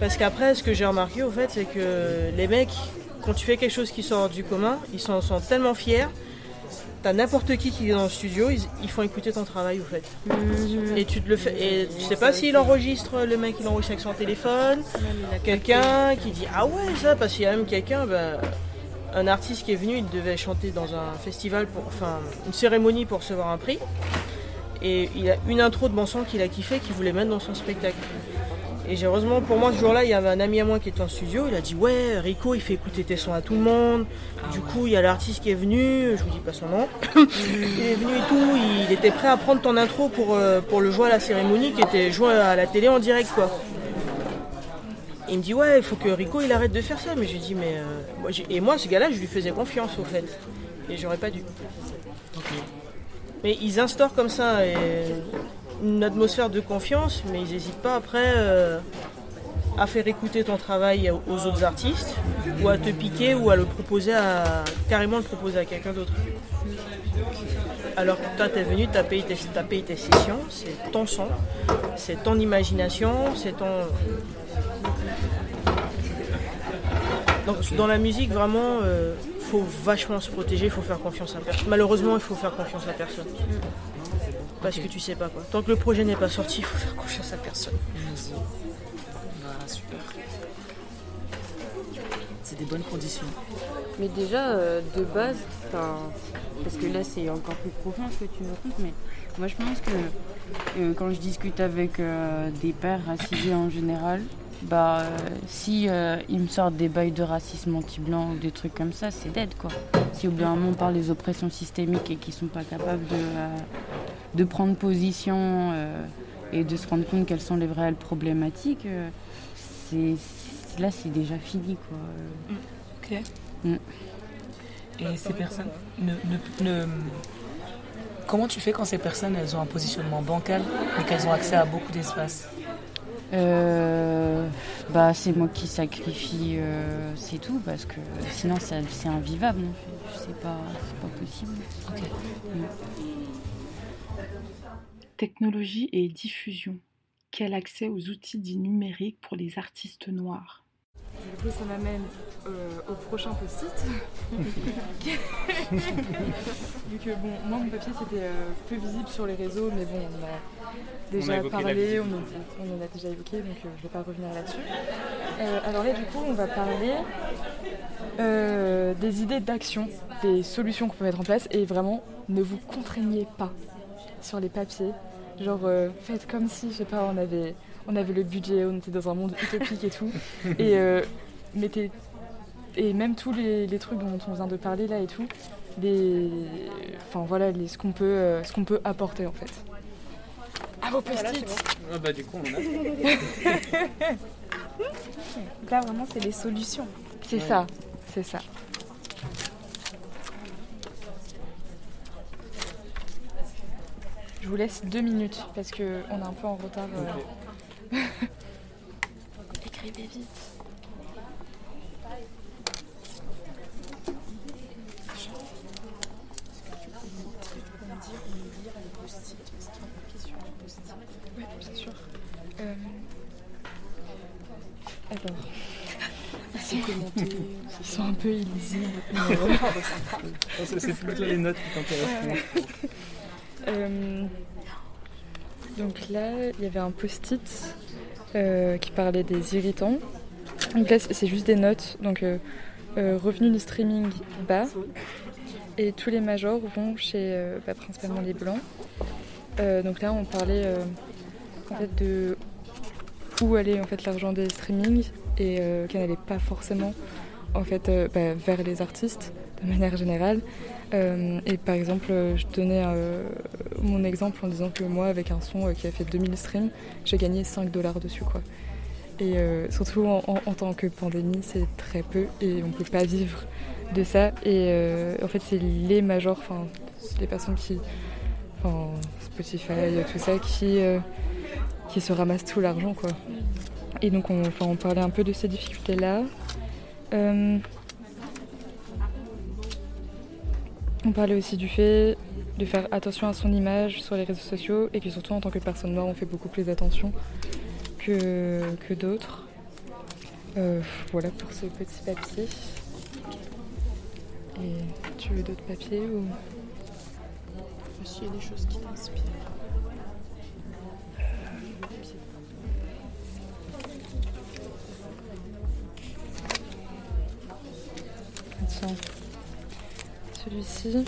Parce qu'après, ce que j'ai remarqué au fait, c'est que les mecs, quand tu fais quelque chose qui sort du commun, ils s'en sont tellement fiers. T'as n'importe qui qui est dans le studio, ils, ils font écouter ton travail au fait. Et tu te le fais. Et tu sais pas s'il enregistre, le mec il enregistre avec son téléphone. Quelqu'un qui dit Ah ouais, ça, parce qu'il y a même quelqu'un, ben, un artiste qui est venu, il devait chanter dans un festival, pour, enfin une cérémonie pour recevoir un prix. Et il a une intro de bon sang qu'il a kiffé, qu'il voulait mettre dans son spectacle. Et j'ai- heureusement pour moi ce jour-là, il y avait un ami à moi qui était en studio, il a dit ouais Rico il fait écouter tes sons à tout le monde. du coup il y a l'artiste qui est venu, je vous dis pas son nom. il est venu et tout, il était prêt à prendre ton intro pour, euh, pour le jouer à la cérémonie qui était joué à la télé en direct quoi. Il me dit ouais il faut que Rico il arrête de faire ça mais je lui dis mais euh, moi, j'ai- et moi ce gars-là je lui faisais confiance au fait et j'aurais pas dû. Mais ils instaurent comme ça et une atmosphère de confiance mais ils n'hésitent pas après euh, à faire écouter ton travail aux autres artistes, ou à te piquer, ou à le proposer à carrément le proposer à quelqu'un d'autre. Alors que toi, t'es venu, t'as payé, t'as payé tes sessions, c'est ton son, c'est ton imagination, c'est ton. Donc dans la musique, vraiment, euh, faut vachement se protéger, il faut faire confiance à personne. Malheureusement, il faut faire confiance à personne. Parce que tu sais pas quoi. Tant que le projet n'est pas sorti, il faut faire confiance à personne. Voilà, super. C'est des bonnes conditions. Mais déjà, euh, de base, parce que là c'est encore plus profond ce que tu me racontes, mais moi je pense que euh, quand je discute avec euh, des pères racisés en général, bah euh, si euh, ils me sortent des bails de racisme anti-blanc ou des trucs comme ça, c'est dead quoi. Si au bout d'un moment on parle des oppressions systémiques et qu'ils sont pas capables de, euh, de prendre position euh, et de se rendre compte quelles sont les réelles problématiques, euh, c'est c'est- là c'est déjà fini quoi. Ok. Mm. Et ces personnes ne, ne- ne- Comment tu fais quand ces personnes elles ont un positionnement bancal mais qu'elles ont accès à beaucoup d'espace? Euh, bah, c'est moi qui sacrifie, euh, c'est tout, parce que sinon c'est invivable. fait. C'est pas, c'est pas possible. Technologie et diffusion. Quel accès aux outils dits numériques pour les artistes noirs? Du coup, ça m'amène euh, au prochain post-it. Vu que, bon, moi, mon papier, c'était euh, peu visible sur les réseaux, mais bon, on a déjà On a parlé, on, on en a déjà évoqué, donc euh, je ne vais pas revenir là-dessus. Euh, alors là, du coup, on va parler des idées d'action, des solutions qu'on peut mettre en place, et vraiment, ne vous contraignez pas sur les papiers. Genre, faites comme si, je sais pas, on avait, on avait le budget, on était dans un monde utopique et tout. et euh, mettez. Et même tous les, les trucs dont on vient de parler là et tout, les, enfin voilà, les, ce qu'on peut, euh, ce qu'on peut apporter en fait. À vos post-it Ah bah du coup on en a. Là vraiment c'est les solutions. C'est Ouais. ça, c'est ça. Je vous laisse deux minutes parce que on est un peu en retard. euh. Écrivez vite. Ouais, bien sûr. Euh, Alors. C'est commenté. Ils sont un peu illisibles. c'est plutôt les notes qui t'intéressent. Euh, donc là, il y avait un post-it euh, qui parlait des irritants. Donc là, c'est juste des notes. Donc euh, euh, revenu du streaming bas. Et tous les majors vont chez bah, principalement les blancs. Donc là, on parlait en fait de où allait en fait l'argent des streamings et qu'elle n'allait pas forcément en fait bah, vers les artistes de manière générale. Euh, et par exemple, euh, je donnais euh, mon exemple en disant que moi, avec un son qui a fait 2000 streams, j'ai gagné 5 dollars dessus. Quoi. Et surtout en, tant que pandémie, c'est très peu et on peut pas vivre de ça. Et en fait, c'est les majors, enfin, les personnes qui. Enfin, Spotify, tout ça, qui, qui se ramassent tout l'argent. quoi. Et donc, on parlait un peu de ces difficultés-là. On parlait aussi du fait de faire attention à son image sur les réseaux sociaux et que surtout en tant que personne noire, on fait beaucoup plus attention que, que d'autres. Euh, voilà pour ce petit papier. Et tu veux d'autres papiers ou? S'il y a des choses qui t'inspirent? Tiens. Celui-ci,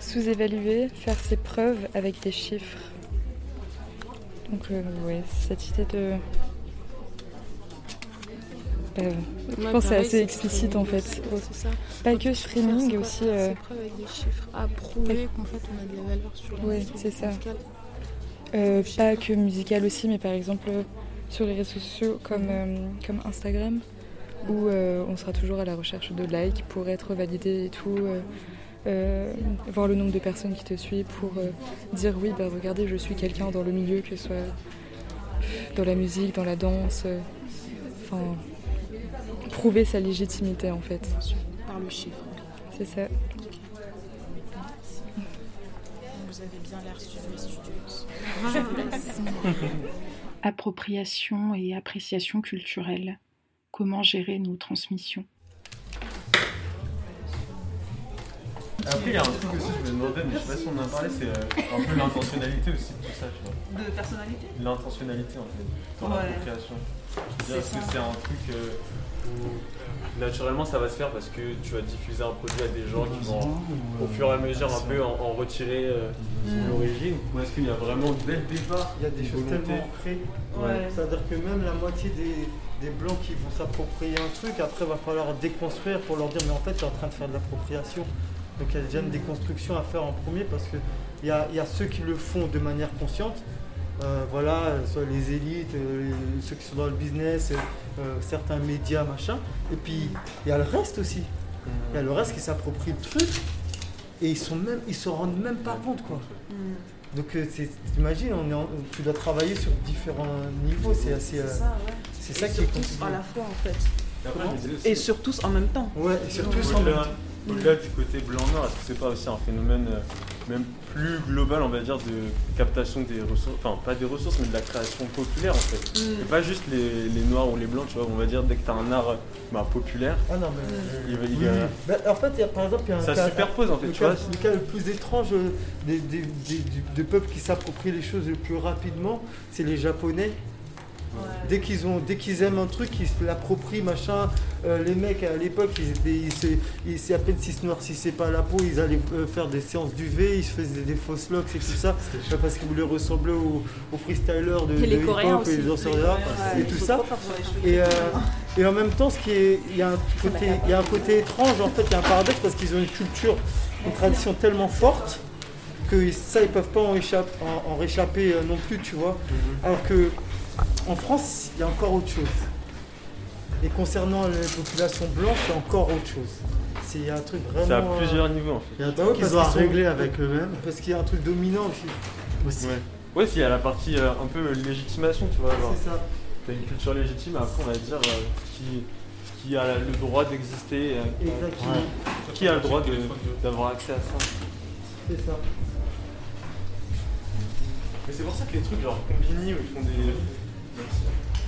sous-évaluer, faire ses preuves avec des chiffres. Donc, euh, ouais, cette idée de. Euh, je Ouais, pense que c'est pareil, assez explicite en fait. ça. Pas Quand que streaming, aussi. euh, ses preuves avec des chiffres, à prouver qu'en fait on a de la valeur sur l'instrument c'est ça. Euh, pas que musical aussi, mais par exemple sur les réseaux sociaux comme, comme Instagram, où euh, on sera toujours à la recherche de likes pour être validé et tout. euh, euh, voir le nombre de personnes qui te suivent pour euh, dire oui, bah regardez, je suis quelqu'un dans le milieu, que ce soit dans la musique, dans la danse, euh, enfin, prouver sa légitimité en fait. Par le chiffre. C'est ça. Vous avez bien l'air studieuse. Appropriation et appréciation culturelle. Comment gérer nos transmissions Après, il y a un truc aussi que je me demandais, mais je sais pas si on en a parlé, c'est euh, un peu l'intentionnalité aussi de tout ça, tu vois. De personnalité? L'intentionnalité en fait, dans Ouais. l'appropriation. Je veux dire, C'est Est-ce que c'est un truc euh, où naturellement ça va se faire parce que tu vas diffuser un produit à des gens qui vont au fur et à mesure un peu en, en retirer euh, Mm. l'origine? Ou est-ce qu'il y a vraiment dès le départ Il y a des choses volonté tellement ancrées. Ouais. C'est-à-dire que même la moitié des, des blancs qui vont s'approprier un truc, après va falloir déconstruire pour leur dire mais en fait tu es en train de faire de l'appropriation. Donc il y a déjà une déconstruction à faire en premier parce que il y a, il y a ceux qui le font de manière consciente. Euh, voilà, soit les élites, euh, ceux qui sont dans le business, euh, certains médias, machin. Et puis il y a le reste aussi. Il y a le reste qui s'approprie le truc et ils sont même, ils se rendent même pas compte quoi. Donc euh, c'est- t'imagines, on est en- tu dois travailler sur différents niveaux, c'est assez. euh, C'est ça, ouais. c'est Et ça qui est compliqué. à la fois en fait. Et après, aussi- sur tous en même temps. Ouais, et sur tous en même Au-delà temps. au-delà du côté blanc-noir, est-ce que c'est pas aussi un phénomène euh, même plus global, on va dire, de captation des ressources, enfin pas des ressources, mais de la création populaire en fait Mm. Et pas juste les, les noirs ou les blancs, tu vois, on va dire dès que tu as un art bah, populaire, Ah non, mais. il, il Oui. Bah, en fait, il y a, par exemple, il y a un Ça cas, superpose, en fait, le tu cas, vois. Le cas le plus étrange euh, des, des, des- du- de peuples qui s'approprient les choses le plus rapidement, c'est les Japonais. Dès qu'ils ont, dès qu'ils aiment un truc, ils se l'approprient, machin. Euh, les mecs à l'époque, ils étaient, ils se, ils- c'est à peine s'ils se noircissaient pas la peau, ils allaient euh, faire des séances d'UV, ils se faisaient des fausses locks et tout ça, euh, parce qu'ils voulaient ressembler aux, aux freestylers de, Et les de Coréens hip-hop et aussi. les danseurs ouais, et tout ça. Et, euh, et en même temps, ce qui est, il y a un côté, il y a un côté étrange en fait, il y a un paradoxe parce qu'ils ont une culture, une tradition tellement forte que ça ils peuvent pas en, échappe- en- en réchapper non plus, tu vois. Alors que en France, il y a encore autre chose. Et concernant les populations blanches, il y a encore autre chose. C'est il y a un truc vraiment. C'est à euh, plusieurs niveaux, en fait. Il y a un Bah truc ouais, qu'ils à sont- régler avec eux-mêmes. Parce qu'il y a un truc dominant aussi. Ouais. Ouais, s'il y a la partie euh, un peu légitimation, tu vois. genre, C'est ça. T'as une culture légitime, après on va dire euh, qui, qui a le droit d'exister, euh, Exactement. qui, qui a le droit de- d'avoir accès à ça. C'est ça. Mais c'est pour ça que les trucs genre Combini où ils font des.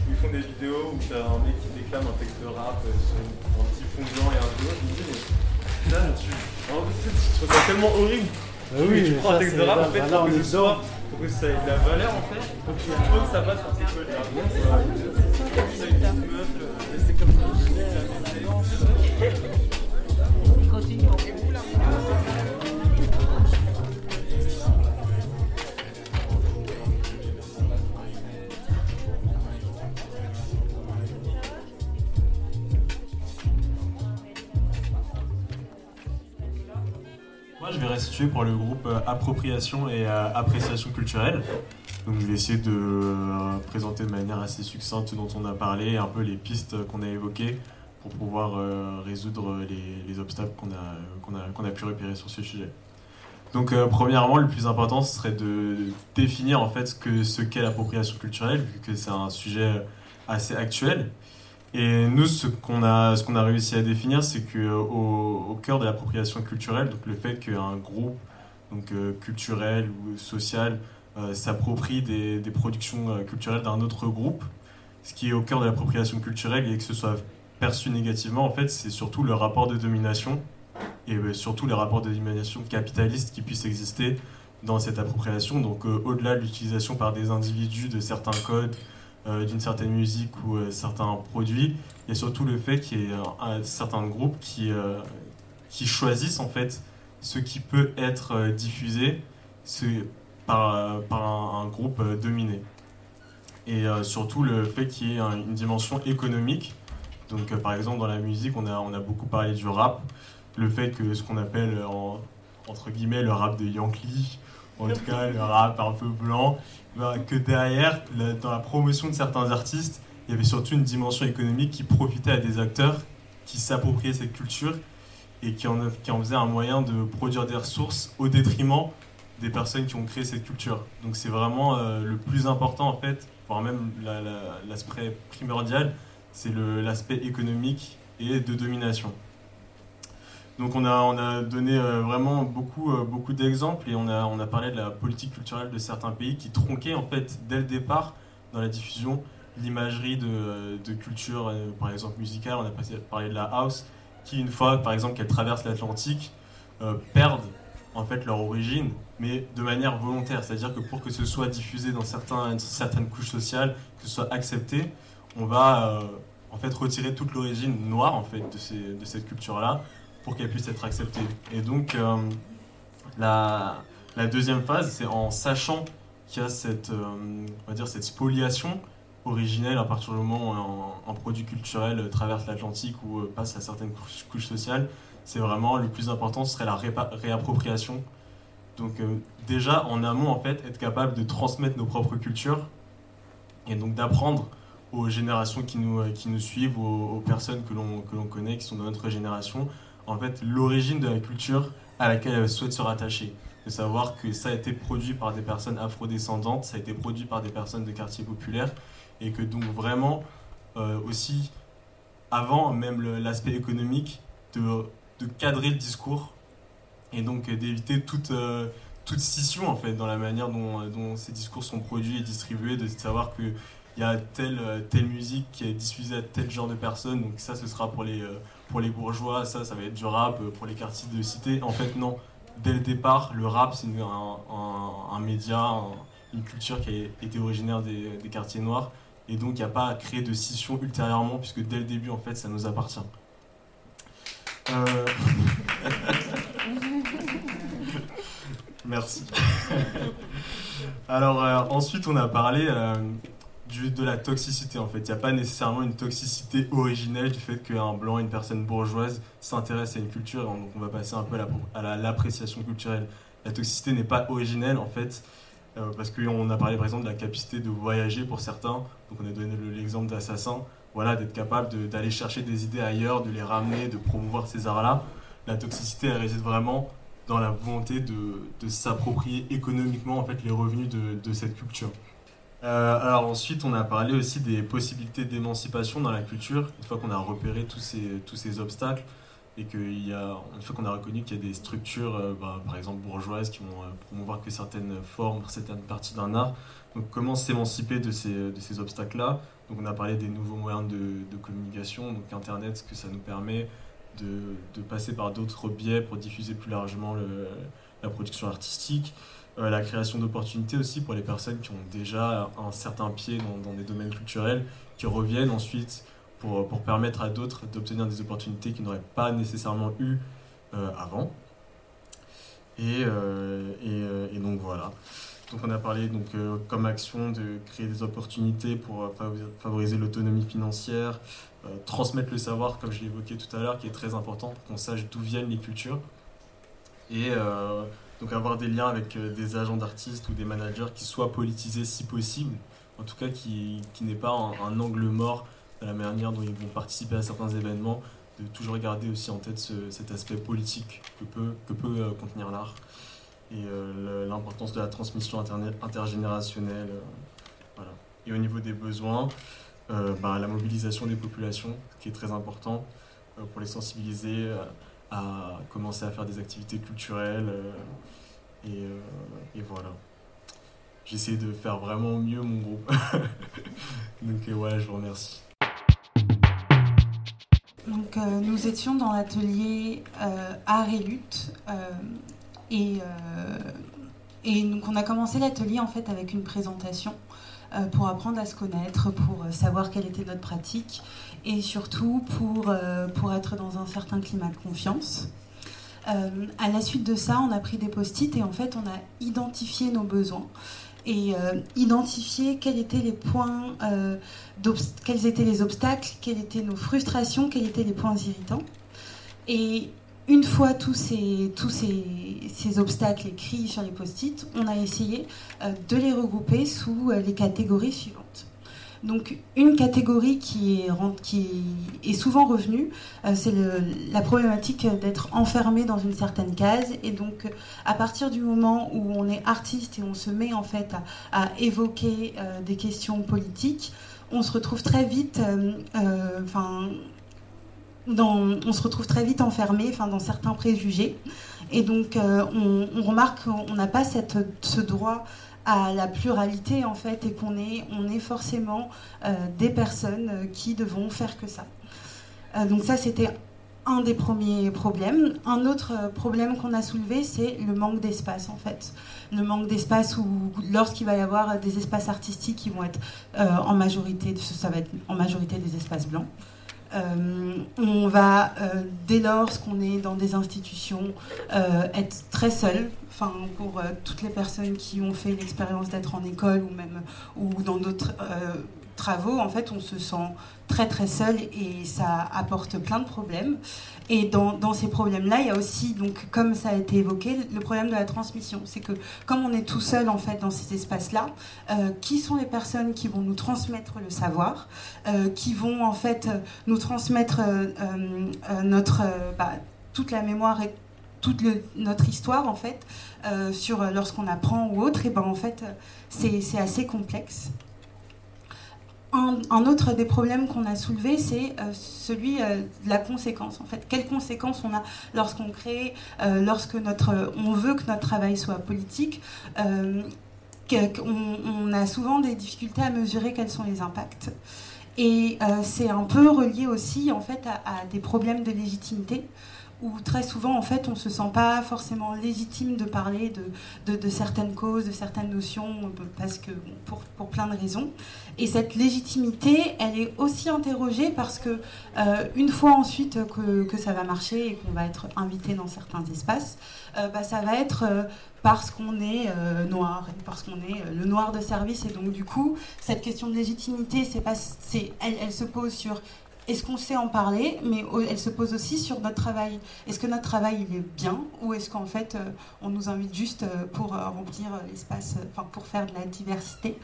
Ils font des vidéos où t'as un mec qui déclame un texte de rap euh, sur un petit fond blanc et un bleu, je me dis mais là tu. En fait, je trouve ça tellement horrible. Ah oui, tu prends un texte de rap en là, fait là, pour que est ce soit. pour que ça ait de la valeur en fait. Donc il faut que ça passe par quelque chose. C'est une meuf, euh, c'est comme ça. Je vais restituer pour le groupe euh, Appropriation et euh, Appréciation culturelle. Donc, je vais essayer de euh, présenter de manière assez succincte ce dont on a parlé, un peu les pistes qu'on a évoquées pour pouvoir résoudre les, les obstacles qu'on a, a, a pu repérer sur ce sujet. Donc, premièrement, le plus important, ce serait de définir en fait ce qu'est l'appropriation culturelle, vu que c'est un sujet assez actuel. Et nous, ce qu'on a, ce a réussi à définir, c'est que euh, au, cœur de l'appropriation culturelle, donc le fait qu'un groupe donc, euh, culturel ou social euh, s'approprie des, productions culturelles d'un autre groupe, ce qui est au cœur de l'appropriation culturelle et que ce soit perçu négativement, en fait, c'est surtout le rapport de domination et surtout les rapports de domination capitalistes qui puissent exister dans cette appropriation. Donc, au-delà de l'utilisation par des individus de certains codes, d'une certaine musique ou euh, certains produits, il y a surtout le fait qu'il y ait un, un certain groupe qui, euh, qui choisissent en fait ce qui peut être euh, diffusé par, euh, par un, groupe euh, dominé. Et euh, surtout le fait qu'il y ait un- une dimension économique. Donc euh, par exemple dans la musique, on a, on a beaucoup parlé du rap, le fait que ce qu'on appelle euh, en- entre guillemets le rap de Yankee, en tout cas le rap un peu blanc, ben, que derrière, la- dans la promotion de certains artistes, il y avait surtout une dimension économique qui profitait à des acteurs qui s'appropriaient cette culture et qui en, qui en faisaient un moyen de produire des ressources au détriment des personnes qui ont créé cette culture. Donc c'est vraiment euh, le plus important en fait, voire même la- la- l'aspect primordial, c'est l'aspect économique et de domination. Donc on a, on a donné euh, vraiment beaucoup, euh, beaucoup d'exemples et on a, parlé de la politique culturelle de certains pays qui tronquaient en fait dès le départ dans la diffusion l'imagerie de, de, culture, euh, par exemple musicale, on a parlé de la house, qui une fois par exemple qu'elle traverse l'Atlantique, perdent en fait leur origine, mais de manière volontaire, c'est-à-dire que pour que ce soit diffusé dans certaines couches sociales, que ce soit accepté, on va en fait retirer toute l'origine noire de, ces, de cette culture-là pour qu'elle puisse être acceptée. Et donc, euh, la, deuxième phase, c'est en sachant qu'il y a cette, euh, on va dire, cette spoliation originelle à partir du moment où un, produit culturel traverse l'Atlantique ou euh, passe à certaines couches, sociales, c'est vraiment le plus important, ce serait la réappropriation. Donc déjà en amont, en fait, être capable de transmettre nos propres cultures et donc d'apprendre aux générations qui nous, qui nous suivent, aux, aux personnes que l'on connaît, qui sont de notre génération, en fait l'origine de la culture à laquelle elle souhaite se rattacher. De savoir que ça a été produit par des personnes afrodescendantes, ça a été produit par des personnes de quartiers populaires, et que donc vraiment euh, aussi, avant même l'aspect économique, de, cadrer le discours, et donc d'éviter toute, euh, toute scission en fait dans la manière dont, dont, ces discours sont produits et distribués, de savoir que il y a telle, telle musique qui est diffusée à tel genre de personnes, donc ça ce sera pour les, euh, pour les bourgeois, ça, ça va être du rap euh, pour les quartiers de cité. En fait, non. Dès le départ, le rap, c'est un, média, une culture qui a été originaire des, quartiers noirs. Et donc, il n'y a pas à créer de scission ultérieurement, puisque dès le début, en fait, ça nous appartient. Euh... Merci. Alors, euh, ensuite, on a parlé de la toxicité en fait. Il n'y a pas nécessairement une toxicité originelle du fait qu'un blanc, une personne bourgeoise s'intéresse à une culture. Donc on va passer un peu à l'appréciation culturelle. La toxicité n'est pas originelle en fait, euh, parce qu'on a parlé par exemple de la capacité de voyager pour certains. Donc on a donné l'exemple d'assassin. Voilà, d'être capable d'aller chercher des idées ailleurs, de les ramener, de promouvoir ces arts-là. La toxicité, elle réside vraiment dans la volonté de, de s'approprier économiquement en fait les revenus de, de cette culture. Euh, alors ensuite, on a parlé aussi des possibilités d'émancipation dans la culture, une fois qu'on a repéré tous ces, tous ces obstacles et qu'il y a, une fois qu'on a reconnu qu'il y a des structures, euh, bah, par exemple bourgeoises, qui vont euh, promouvoir que certaines formes, certaines parties d'un art. Donc comment s'émanciper de ces, de ces obstacles-là? Donc on a parlé des nouveaux moyens de, de, communication, donc Internet, ce que ça nous permet de, de passer par d'autres biais pour diffuser plus largement la production artistique. Euh, la création d'opportunités aussi pour les personnes qui ont déjà un certain pied dans, des domaines culturels, qui reviennent ensuite pour, pour permettre à d'autres d'obtenir des opportunités qu'ils n'auraient pas nécessairement eues euh, avant. Et, euh, et, donc voilà. Donc on a parlé donc, comme action de créer des opportunités pour favoriser l'autonomie financière, transmettre le savoir, comme je évoqué tout à l'heure, qui est très important pour qu'on sache d'où viennent les cultures. Et donc avoir des liens avec euh, des agents d'artistes ou des managers qui soient politisés si possible, en tout cas qui, qui n'aient pas un, angle mort dans la manière dont ils vont participer à certains événements, de toujours garder aussi en tête cet aspect politique que peut, que peut euh, contenir l'art et euh, l'importance de la transmission intergénérationnelle. voilà. Et au niveau des besoins, bah, la mobilisation des populations qui est très important pour les sensibiliser commencer à faire des activités culturelles. Euh, et, euh, et, voilà. J'essaie de faire vraiment mieux mon groupe. Donc voilà, je vous remercie. Donc, euh, nous étions dans l'atelier Art et Lutte. et, et donc, on a commencé l'atelier en fait avec une présentation pour apprendre à se connaître, pour savoir quelle était notre pratique et surtout pour, euh, pour être dans un certain climat de confiance. Euh, à la suite de ça, on a pris des post-it et en fait, on a identifié nos besoins et euh, identifié quels étaient les points, quels étaient les obstacles, quelles étaient nos frustrations, quels étaient les points irritants. Et une fois tous ces, tous ces, ces obstacles écrits sur les post-it, on a essayé de les regrouper sous les catégories suivantes. Donc une catégorie qui est, souvent revenue, euh, c'est la problématique d'être enfermé dans une certaine case. Et donc à partir du moment où on est artiste et on se met en fait à, évoquer euh, des questions politiques, on se retrouve très vite, enfin, on se retrouve très vite enfermé, enfin, dans certains préjugés. Et donc, on, remarque qu'on n'a pas ce droit à la pluralité en fait et qu'on est, on est forcément des personnes qui devront faire que ça. donc ça c'était un des premiers problèmes. Un autre euh, problème qu'on a soulevé, c'est le manque d'espace en fait. Le manque d'espace où lorsqu'il va y avoir des espaces artistiques qui vont être euh, en majorité, ça va être en majorité des espaces blancs. Euh, on va, dès lors qu'on est dans des institutions, être très seul. Enfin, pour toutes les personnes qui ont fait l'expérience d'être en école ou même ou dans d'autres travaux, en fait, on se sent très très seul et ça apporte plein de problèmes. Et dans, ces problèmes-là, il y a aussi, donc, comme ça a été évoqué, le problème de la transmission. C'est que comme on est tout seul en fait dans ces espaces-là, euh, qui sont les personnes qui vont nous transmettre le savoir, euh, qui vont en fait nous transmettre euh, notre bah, toute la mémoire et toute notre histoire en fait sur lorsqu'on apprend ou autre, et ben en fait c'est assez complexe un, autre des problèmes qu'on a soulevé, c'est euh, celui euh, de la conséquence. En fait, quelles conséquences on a lorsqu'on crée, euh, lorsque notre, on veut que notre travail soit politique. On, a souvent des difficultés à mesurer quels sont les impacts. Et c'est un peu relié aussi en fait à des problèmes de légitimité où très souvent, en fait, on ne se sent pas forcément légitime de parler de, certaines causes, de certaines notions, parce que, pour, plein de raisons. Et cette légitimité, elle est aussi interrogée parce que, euh, une fois ensuite que, ça va marcher et qu'on va être invité dans certains espaces, euh, bah, ça va être euh, parce qu'on est noir, parce qu'on est le noir de service. Et donc, du coup, cette question de légitimité, elle, se pose sur est-ce qu'on sait en parler Mais elle se pose aussi sur notre travail. Est-ce que notre travail il est bien ou est-ce qu'en fait on nous invite juste pour remplir l'espace, enfin pour faire de la diversité?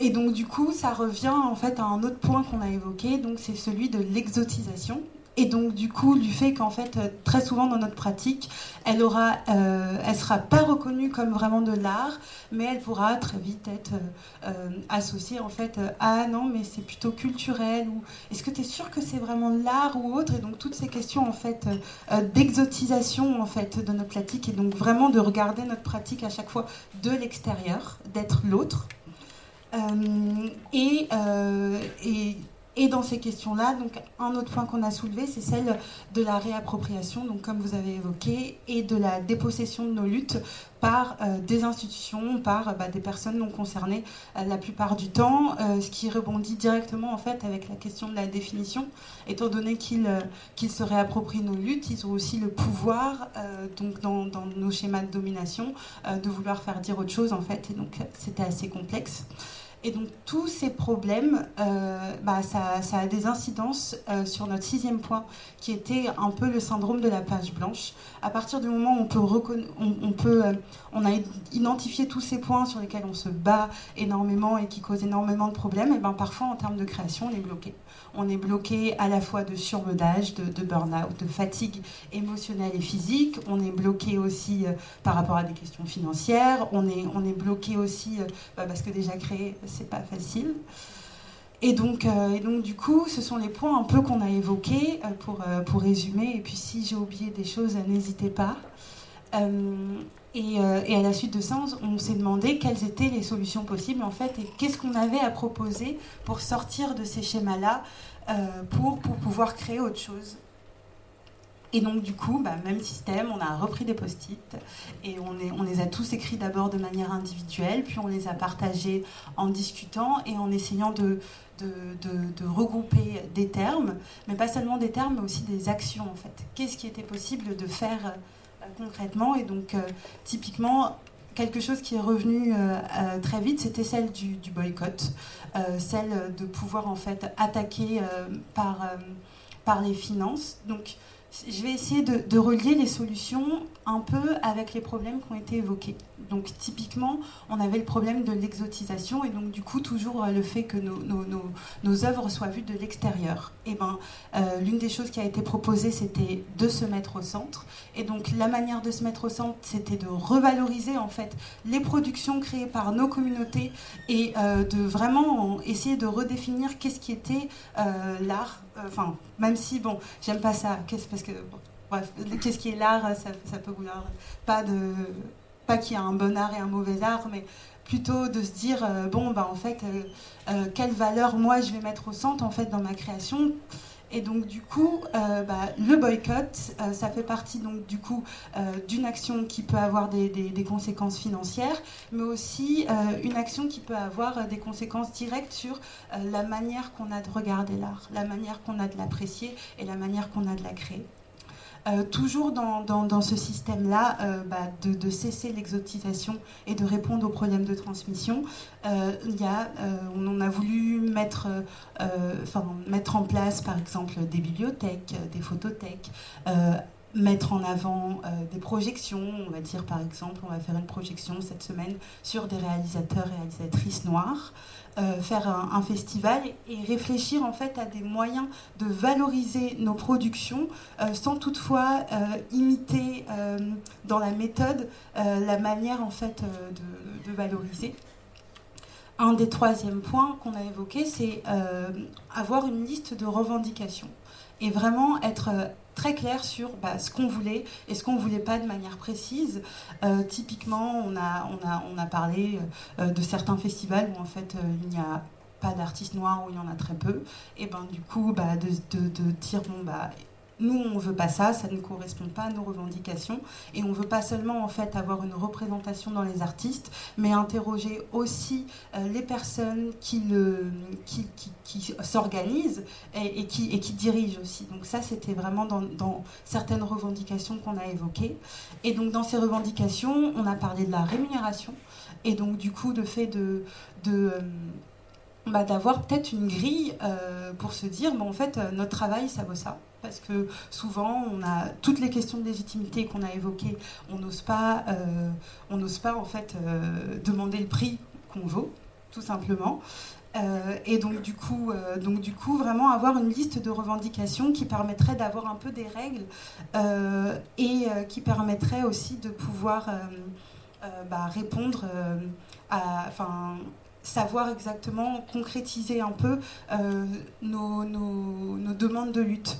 Et donc du coup, ça revient en fait à un autre point qu'on a évoqué, donc c'est celui de l'exotisation. Et donc du coup, du fait qu'en fait, euh, très souvent dans notre pratique, elle aura, euh, elle sera pas reconnue comme vraiment de l'art, mais elle pourra très vite être euh, associée en fait à non, mais c'est plutôt culturel ou est-ce que tu es sûr que c'est vraiment de l'art ou autre? Et donc toutes ces questions en fait d'exotisation en fait de notre pratique et donc vraiment de regarder notre pratique à chaque fois de l'extérieur, d'être l'autre. Et, et et dans ces questions-là, donc un autre point qu'on a soulevé, c'est celle de la réappropriation, donc comme vous avez évoqué, et de la dépossession de nos luttes par euh, des institutions, par bah, des personnes non concernées euh, la plupart du temps, euh, ce qui rebondit directement en fait avec la question de la définition, étant donné qu'ils se réapproprient nos luttes, ils ont aussi le pouvoir, donc dans, dans, nos schémas de domination, de vouloir faire dire autre chose en fait, et donc c'était assez complexe. Et donc tous ces problèmes, euh, bah, ça, a des incidences euh, sur notre sixième point, qui était un peu le syndrome de la page blanche. À partir du moment où on peut, on, peut, euh, on a identifié tous ces points sur lesquels on se bat énormément et qui causent énormément de problèmes, et ben parfois en termes de création, on est bloqué. On est bloqué à la fois de surmenage, de, burn-out, de fatigue émotionnelle et physique. On est bloqué aussi par rapport à des questions financières. On est, bloqué aussi bah, parce que déjà créé c'est pas facile. Et donc, euh, et donc, du coup, ce sont les points un peu qu'on a évoqués euh, pour, euh, pour résumer. Et puis, si j'ai oublié des choses, n'hésitez pas. Et, et, à la suite de ça, on, s'est demandé quelles étaient les solutions possibles, en fait, et qu'est-ce qu'on avait à proposer pour sortir de ces schémas-là, pour, pour pouvoir créer autre chose. Et donc du coup, bah, même système, on a repris des post-it et on, les a tous écrits d'abord de manière individuelle, puis on les a partagés en discutant et en essayant de, de, regrouper des termes, mais pas seulement des termes, mais aussi des actions en fait. Qu'est-ce qui était possible de faire euh, concrètement Et donc euh, typiquement, quelque chose qui est revenu euh, très vite, c'était celle du, du boycott, celle de pouvoir en fait attaquer par, par les finances. Donc je vais essayer de, relier les solutions un peu avec les problèmes qui ont été évoqués. Donc typiquement, on avait le problème de l'exotisation et donc du coup toujours euh, le fait que nos, œuvres soient vues de l'extérieur. Et ben, euh, l'une des choses qui a été proposée, c'était de se mettre au centre. Et donc la manière de se mettre au centre, c'était de revaloriser en fait les productions créées par nos communautés et euh, de vraiment essayer de redéfinir qu'est-ce qui était l'art. Enfin, même si bon, j'aime pas ça, parce que bref, qu'est-ce qui est l'art, ça, ça peut vouloir pas pas qu'il y a un bon art et un mauvais art, mais plutôt de se dire euh, bon bah en fait euh, euh, quelle valeur moi je vais mettre au centre en fait dans ma création et donc du coup bah, le boycott ça fait partie donc du coup d'une action qui peut avoir des conséquences financières mais aussi une action qui peut avoir des conséquences directes sur la manière qu'on a de regarder l'art la manière qu'on a de l'apprécier et la manière qu'on a de la créer euh, toujours dans, dans, ce système-là, euh, bah, de, cesser l'exotisation et de répondre aux problèmes de transmission, euh, y a, on a voulu mettre, mettre en place, par exemple, des bibliothèques, des photothèques mettre en avant des projections. On va dire par exemple, on va faire une projection cette semaine sur des réalisateurs et réalisatrices noirs. Euh, faire un, festival et réfléchir en fait à des moyens de valoriser nos productions euh, sans toutefois euh, imiter dans la méthode la manière en fait de, de, valoriser. Un des troisièmes points qu'on a évoqué, c'est avoir une liste de revendications et vraiment être très clair sur bah, ce qu'on voulait et ce qu'on voulait pas de manière précise. Euh, typiquement, on a parlé euh, de certains festivals où en fait euh, il n'y a pas d'artistes noirs, où il y en a très peu. Et ben du coup, bah, de, de, de dire bon bah nous, on veut pas ça, ça ne correspond pas à nos revendications. Et on veut pas seulement en fait avoir une représentation dans les artistes, mais interroger aussi euh, les personnes qui, s'organisent et, qui, dirigent aussi. Donc ça, c'était vraiment dans, certaines revendications qu'on a évoquées. Et donc dans ces revendications, on a parlé de la rémunération. Et donc du coup, le fait de... de euh, bah, d'avoir peut-être une grille euh, pour se dire, bon, en fait, notre travail, ça vaut ça parce que souvent on a toutes les questions de légitimité qu'on a évoquées, on n'ose pas, euh, on n'ose pas en fait euh, demander le prix qu'on vaut, tout simplement. Euh, et donc du coup, donc du coup, vraiment avoir une liste de revendications qui permettrait d'avoir un peu des règles et qui permettrait aussi de pouvoir bah, répondre à, enfin savoir exactement concrétiser un peu nos demandes de lutte.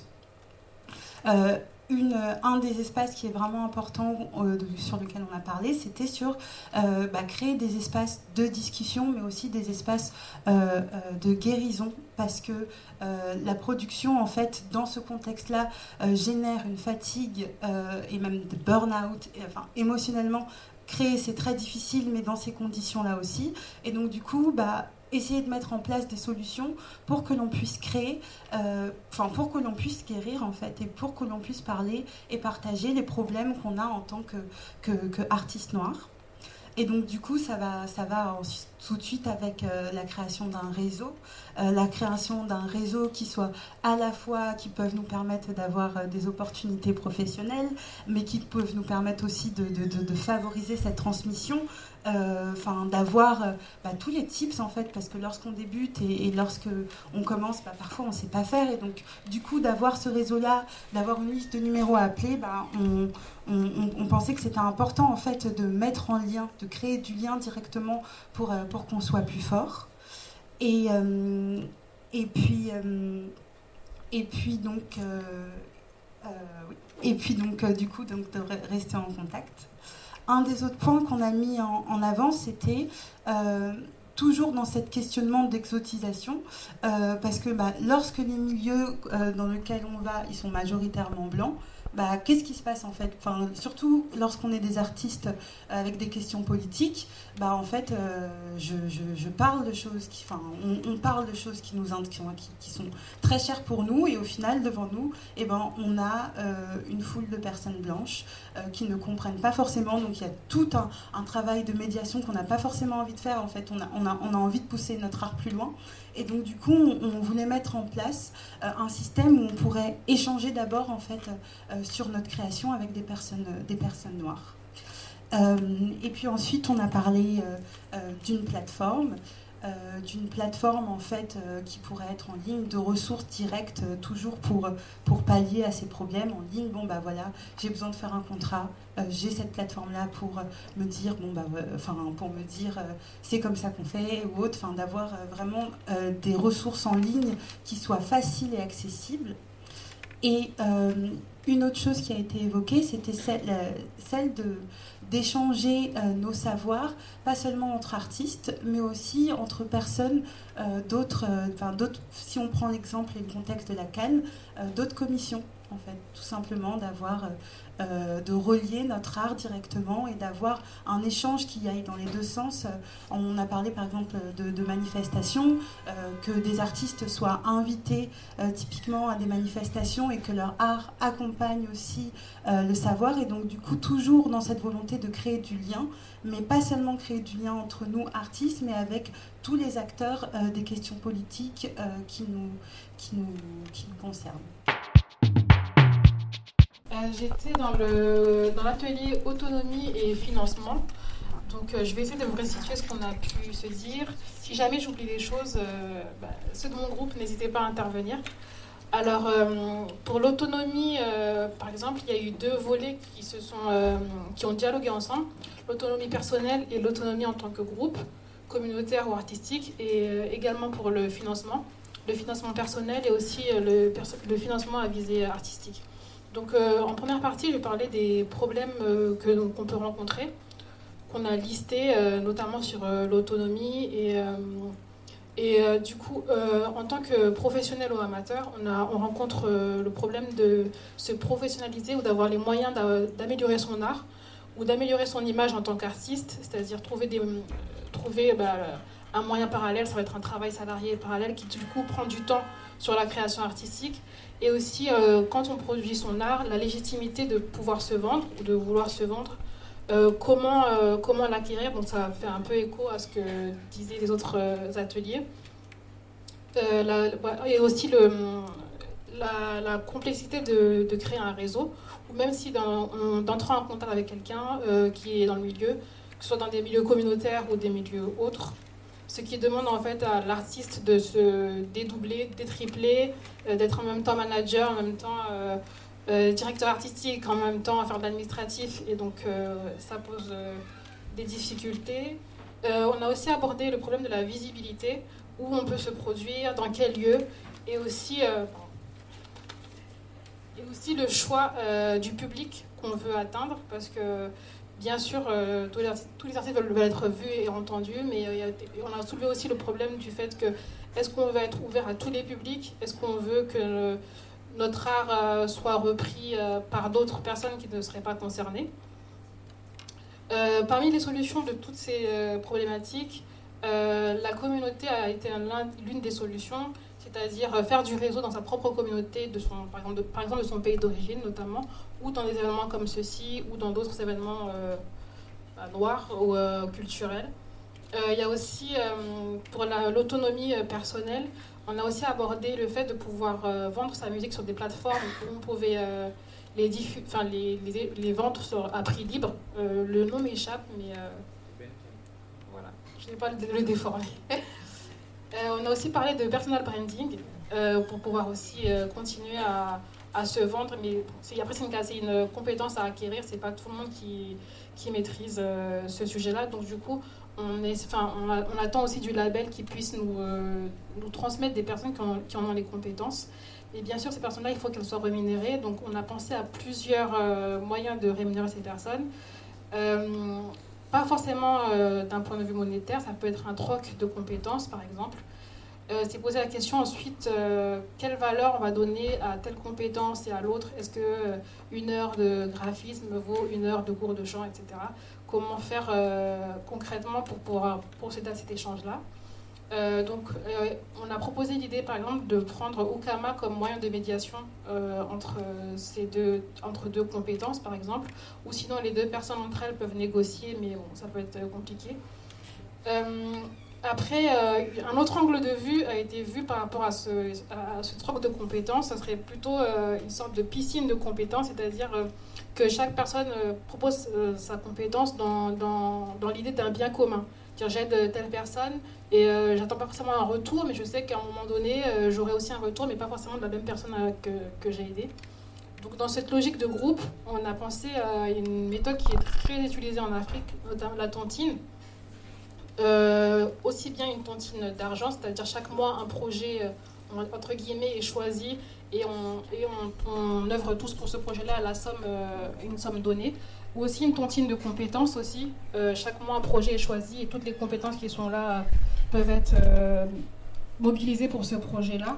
Euh, une, un des espaces qui est vraiment important euh, sur lequel on a parlé, c'était sur euh, bah, créer des espaces de discussion, mais aussi des espaces euh, euh de guérison, parce que euh, la production, en fait, dans ce contexte-là, génère une fatigue et même de burn-out, enfin, émotionnellement. Créer, c'est très difficile, mais dans ces conditions-là aussi. Et donc, du coup, bah, essayer de mettre en place des solutions pour que l'on puisse créer, euh, pour que l'on puisse guérir en fait, et pour que l'on puisse parler et partager les problèmes qu'on a en tant que, que, que noir. Et donc du coup, ça va, ça va tout de suite avec euh, la création d'un réseau, euh, la création d'un réseau qui soit à la fois qui peuvent nous permettre d'avoir euh, des opportunités professionnelles, mais qui peuvent nous permettre aussi de, de, favoriser cette transmission, enfin d'avoir bah, tous les tips en fait, parce que lorsqu'on débute et, et lorsque on commence, bah, parfois on ne sait pas faire, et donc du coup d'avoir ce réseau-là, d'avoir une liste de numéros à appeler, bah, on, on, on, pensait que c'était important en fait de mettre en lien, de créer du lien directement pour, pour qu'on soit plus fort. Et, euh, puis, euh, et puis donc, euh, et puis donc du coup donc de rester en contact. Un des autres points qu'on a mis en, avant, c'était toujours dans cette questionnement d'exotisation, euh, parce que bah, lorsque les milieux euh, dans lesquels on va, ils sont majoritairement blancs, bah, qu'est-ce qui se passe en fait? Enfin, Surtout lorsqu'on est des artistes avec des questions politiques, bah, en fait, euh, je, je, parle de choses qui, enfin, on, on, parle de choses qui nous qui, qui, sont très chères pour nous, et au final, devant nous, eh ben, on a euh, une foule de personnes blanches euh, qui ne comprennent pas forcément. Donc il y a tout un, un travail de médiation qu'on n'a pas forcément envie de faire. En fait, on a, on a, on a envie de pousser notre art plus loin. Et donc du coup, on, voulait mettre en place euh, un système où on pourrait échanger d'abord en fait euh, sur notre création avec des personnes, euh, des personnes noires. Et puis ensuite, on a parlé d'une plateforme, euh, d'une plateforme en fait euh, qui pourrait être en ligne, de ressources directes, euh, toujours pour, pour pallier à ces problèmes en ligne. Bon bah voilà, j'ai besoin de faire un contrat, j'ai cette plateforme là pour me dire bon bah enfin pour me dire c'est comme ça qu'on fait ou autre, enfin d'avoir vraiment des ressources en ligne qui soient faciles et accessibles. Et une autre chose qui a été évoquée, c'était celle, celle de d'échanger euh, nos savoirs, pas seulement entre artistes, mais aussi entre personnes euh, d'autres, euh, d'autres. Si on prend l'exemple et le contexte de la Cannes, d'autres commissions, en fait, tout simplement d'avoir, euh, de relier notre art directement et d'avoir un échange qui aille dans les deux sens. Euh, On a parlé par exemple de, de manifestations, euh, que des artistes soient invités euh, typiquement à des manifestations et que leur art accompagne aussi euh, le savoir. Et donc du coup, toujours dans cette volonté de créer du lien, mais pas seulement créer du lien entre nous artistes, mais avec tous les acteurs des questions politiques qui, nous, qui, nous, qui nous concernent. Euh, J'étais dans le dans l'atelier autonomie et financement. Donc euh, je vais essayer de vous restituer ce qu'on a pu se dire. Si jamais j'oublie des choses, euh, bah, ceux de mon groupe, n'hésitez pas à intervenir. Alors pour l'autonomie, par exemple, il y a eu deux volets qui se sont qui ont dialogué ensemble l'autonomie personnelle et l'autonomie en tant que groupe communautaire ou artistique, et également pour le financement, le financement personnel et aussi le financement à visée artistique. Donc euh, en première partie, je parlais des problèmes euh, que qu'on peut rencontrer, qu'on a listés euh, notamment sur l'autonomie et et du coup, en tant que professionnel ou amateur, on, a, on rencontre le problème de se professionnaliser ou d'avoir les moyens d'a- d'améliorer son art ou d'améliorer son image en tant qu'artiste, c'est-à-dire trouver, des, trouver bah, un moyen parallèle, ça va être un travail salarié parallèle qui du coup prend du temps sur la création artistique. Et aussi, euh, quand on produit son art, la légitimité de pouvoir se vendre ou de vouloir se vendre. Euh, comment euh, comment l'acquérir? Ça fait un peu écho à ce que disaient les autres ateliers. Et aussi le, la, complexité de, créer un réseau, ou même si on- d'entrer en contact avec quelqu'un qui est dans le milieu, que ce soit dans des milieux communautaires ou des milieux autres, ce qui demande en fait à l'artiste de se dédoubler, détripler, euh, d'être en même temps manager, en même temps euh, euh, directeur artistique, en même temps à faire de l'administratif, et donc ça pose des difficultés. On a aussi abordé le problème de la visibilité, où on peut se produire, dans quel lieu, et aussi, et aussi le choix du public qu'on veut atteindre, parce que bien sûr, euh, tous, les artistes, tous veulent, être vus et entendus, mais euh, on a soulevé aussi le problème du fait que est-ce qu'on veut être ouvert à tous les publics? Est-ce qu'on veut que notre art euh, soit repris par d'autres personnes qui ne seraient pas concernées? Parmi les solutions de toutes ces problématiques, la communauté a été un- l'un- l'une des solutions, c'est-à-dire faire du réseau dans sa propre communauté, de son, par exemple de son pays d'origine notamment, dans des événements comme ceux-ci, ou dans d'autres événements euh, bah, noirs ou euh, culturels. Euh, Il y a aussi, pour la- l'autonomie personnelle, on a aussi abordé le fait de pouvoir vendre sa musique sur des plateformes où on pouvait les, diffu- les, les, les vendre à prix libre. Le nom m'échappe, mais voilà, je n'ai pas le. Euh, on a aussi parlé de personal branding pour pouvoir aussi continuer à, à se vendre, mais après c'est une, compétence à acquérir, c'est pas tout le monde qui, qui maîtrise euh, ce sujet-là, donc du coup on, attend aussi du label qui puisse nous, euh, transmettre des personnes qui en, ont les compétences. Et bien sûr, ces personnes-là, il faut qu'elles soient rémunérées. Donc, on a pensé à plusieurs euh, moyens de rémunérer ces personnes. Pas forcément d'un point de vue monétaire, ça peut être un troc de compétences, par exemple. Euh, poser la question ensuite, euh, quelle valeur on va donner à telle compétence et à l'autre? Est-ce que euh, une heure de graphisme vaut une heure de cours de chant, etc. Comment faire euh, concrètement pour procéder à cet échange-là? Donc, on a proposé l'idée, par exemple, de prendre Ukama comme moyen de médiation entre, ces deux, entre deux compétences, par exemple, ou sinon les deux personnes entre elles peuvent négocier, mais ça peut être compliqué. Après, euh, un autre angle de vue a été vu par rapport à ce, troc de compétences. Ça serait plutôt euh, une sorte de piscine de compétences, c'est-à-dire euh, que chaque personne propose sa compétence dans, dans, dans l'idée d'un bien commun. J'aide telle personne et j'attends pas forcément un retour, mais je sais qu'à un moment donné, j'aurai aussi un retour, mais pas forcément de la même personne que, que j'ai aidé. Donc dans cette logique de groupe, on a pensé à une méthode qui est très utilisée en Afrique, notamment la tontine. Euh, aussi bien une tontine d'argent, c'est-à-dire chaque mois un projet euh, entre guillemets est choisi et on, œuvre tous pour ce projet-là à la somme, euh, une somme donnée. Ou aussi une tontine de compétences aussi. Chaque mois un projet est choisi et toutes les compétences qui sont là peuvent être mobilisées pour ce projet-là.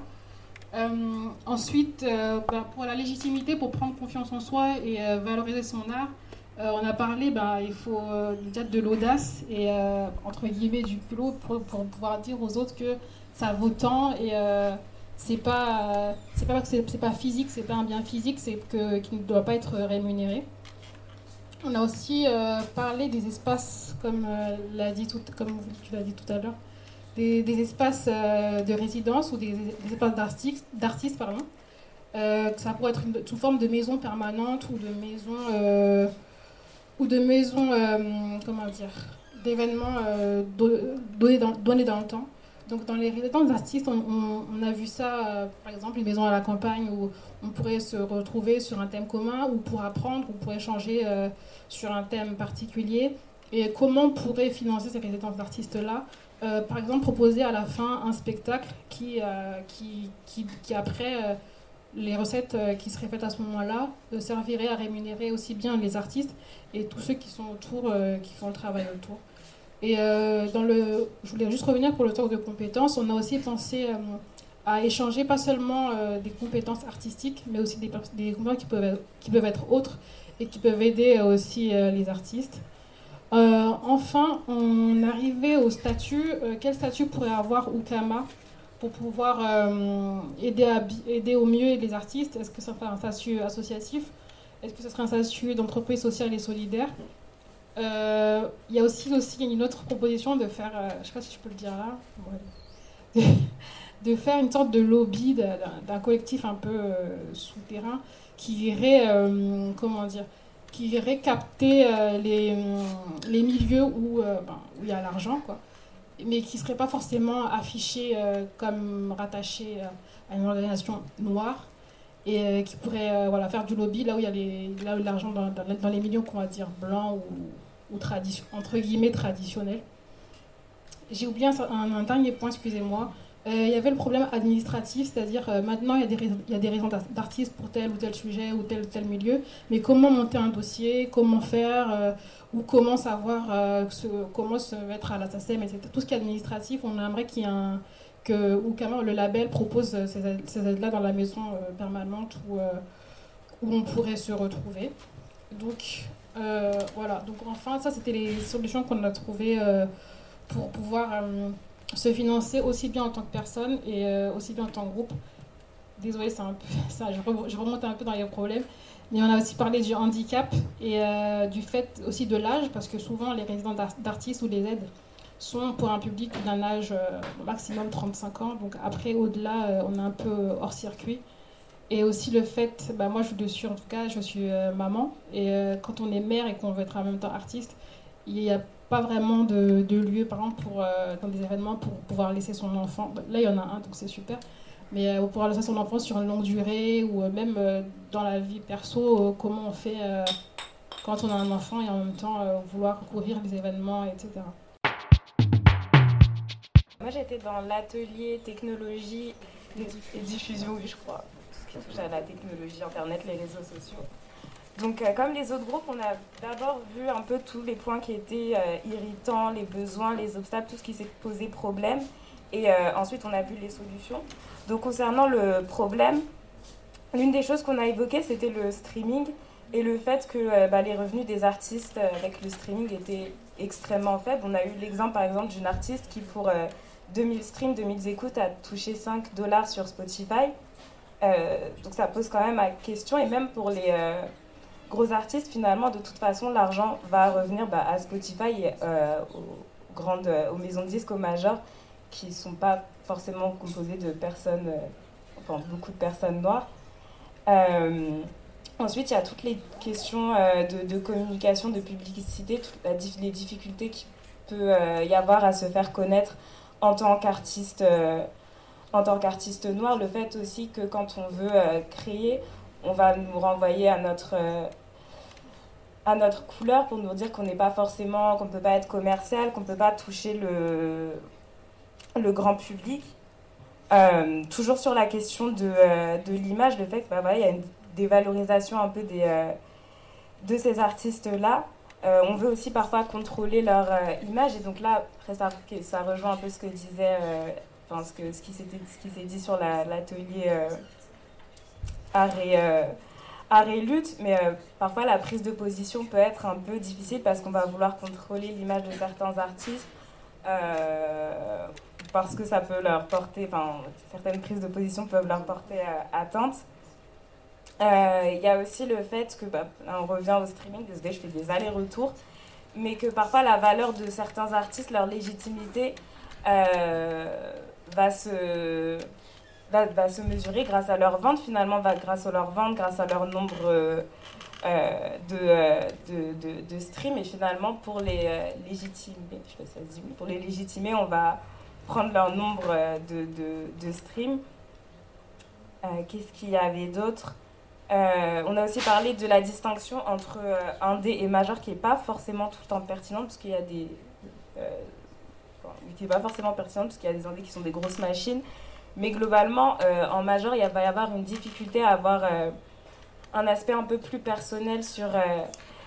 Ensuite, bah, pour la légitimité, pour prendre confiance en soi et valoriser son art, euh, on a parlé, bah, il faut euh, déjà de l'audace et euh, entre guillemets du culot pour, pouvoir dire aux autres que ça vaut tant et euh, c'est pas c'est pas c'est pas physique, c'est pas un bien physique, c'est que qui ne doit pas être rémunéré. On a aussi parlé des espaces, comme tu l'as dit tout à l'heure, des, espaces de résidence ou des, espaces d'artistes, d'artistes pardon. Ça pourrait être une, sous forme de maison permanente ou de maison ou de maison euh, comment dire d'événements euh, do- donnés dans, donnés dans le temps. Donc dans les résidences d'artistes, on, a vu ça, euh, par exemple, une maison à la campagne où on pourrait se retrouver sur un thème commun ou pour apprendre ou pour échanger sur un thème particulier. Et comment pourrait financer ces résidences d'artistes-là Par exemple, proposer à la fin un spectacle qui, qui, qui, après, les recettes euh, qui seraient faites à ce moment-là euh, serviraient à rémunérer aussi bien les artistes et tous ceux qui sont autour, euh, qui font le travail autour. Et dans le, je voulais juste revenir pour le talk de compétences. On a aussi pensé à échanger pas seulement des compétences artistiques, mais aussi des, compétences qui peuvent, être, qui peuvent être autres et qui peuvent aider aussi les artistes. Euh, enfin, on arrivait au statut. euh, quel statut pourrait avoir Ukama? Pour pouvoir euh, aider, aider au mieux les artistes. Est-ce que ça serait un statut associatif? Est-ce que ce serait un statut d'entreprise sociale et solidaire? Euh, Il y a aussi, aussi une autre proposition de faire, euh, je ne sais pas si je peux le dire là, de, faire une sorte de lobby d'un- collectif un peu souterrain qui irait, comment dire, qui irait capter les, les milieux où ben, il y a l'argent, quoi mais qui ne serait pas forcément affiché euh, comme rattaché euh, à une organisation noire et euh, qui pourrait voilà, faire du lobby là où il y a les, l'argent dans, dans, les milieux qu'on va dire blancs ou, ou tradi- entre guillemets traditionnels. J'ai oublié un, dernier point, excusez-moi. Il y avait le problème administratif, c'est-à-dire maintenant il y a des rais- il y a des raisons d'ar- d'artistes pour tel ou tel sujet ou tel ou tel milieu, mais comment monter un dossier, comment faire, ou comment savoir euh, se- comment se mettre à la SACEM, etc. Tout ce qui est administratif, on aimerait qu'il que ou le label propose ces, aides- ces aides-là dans la maison euh, permanente où, euh, où on pourrait se retrouver. Donc euh, voilà, donc enfin ça c'était les solutions qu'on a trouvées pour pouvoir se financer aussi bien en tant que personne et aussi bien en tant que groupe. Désolée, c'est un peu ça, je remonte un peu dans les problèmes. Mais on a aussi parlé du handicap et euh, du fait aussi de l'âge, parce que souvent les résidents d'ar- d'artistes ou les aides sont pour un public d'un âge euh, maximum 35 ans. Donc après, au-delà, euh, on est un peu hors circuit. Et aussi le fait, bah moi je suis en tout cas, je suis maman. Et quand on est mère et qu'on veut être en même temps artiste, il n'y a pas vraiment de, de lieu, par exemple, pour, dans des événements pour pouvoir laisser son enfant. Là, il y en a un, donc c'est super. Mais euh, pour pouvoir laisser son enfant sur une longue durée ou euh, même euh, dans la vie perso, euh, comment on fait euh, quand on a un enfant et en même temps euh, vouloir courir les événements, etc. Moi j'étais dans l'atelier technologie et diffusion, je crois, tout ce qui touche à la technologie, internet, les réseaux sociaux. Donc euh, comme les autres groupes, on a d'abord vu un peu tous les points qui étaient euh, irritants, les besoins, les obstacles, tout ce qui s'est posé problème. Et euh, ensuite on a vu les solutions. Donc concernant le problème, l'une des choses qu'on a évoquées c'était le streaming et le fait que euh, bah, les revenus des artistes euh, avec le streaming étaient extrêmement faibles. On a eu l'exemple par exemple d'une artiste qui pour euh, 2000 streams, 2000 écoutes a touché 5 dollars sur Spotify. Euh, donc ça pose quand même à question et même pour les euh, gros artistes finalement de toute façon l'argent va revenir bah, à Spotify et euh, grandes, euh, aux maisons de disques, aux majors, qui ne sont pas forcément composées de personnes, euh, enfin beaucoup de personnes noires. Euh, ensuite, il y a toutes les questions euh, de, communication, de publicité, toutes les difficultés qu'il peut y avoir à se faire connaître en tant qu'artiste en tant qu'artiste noir, le fait aussi que quand on veut créer, on va nous renvoyer à notre, à notre couleur pour nous dire qu'on n'est pas forcément, qu'on ne peut pas être commercial, qu'on ne peut pas toucher le, le grand public. Euh, toujours sur la question de, euh, de l'image, le fait qu'il bah, voilà, il y a une dévalorisation un peu des, euh, de ces artistes-là. On veut aussi parfois contrôler leur image et donc là, ça, rejoint un peu ce que disait, enfin, ce, que, ce qui s'est dit sur la- l'atelier art et lutte, mais parfois la prise de position peut être un peu difficile parce qu'on va vouloir contrôler l'image de certains artistes parce que ça peut leur porter, enfin certaines prises de position peuvent leur porter euh, atteinte. Euh, Il y a aussi le fait que, bah, on revient au streaming, désolé, je fais des allers-retours, mais que parfois la valeur de certains artistes, leur légitimité, euh, va, se, va, va se mesurer grâce à leur vente, finalement, grâce à leur vente, grâce à leur nombre de, de, de, de streams, et finalement, pour les légitimer, je sais pas si ça se dit, pour les légitimer, on va prendre leur nombre euh, de, de, de streams. Euh, Qu'est-ce qu'il y avait d'autre? Euh, on a aussi parlé de la distinction entre indé et major qui n'est pas forcément tout le temps pertinente parce qu'il y a des. qui n'est pas forcément pertinente parce qu'il y a des indés qui sont des grosses machines. Mais globalement, en major, il va y avoir une difficulté à avoir un aspect un peu plus personnel sur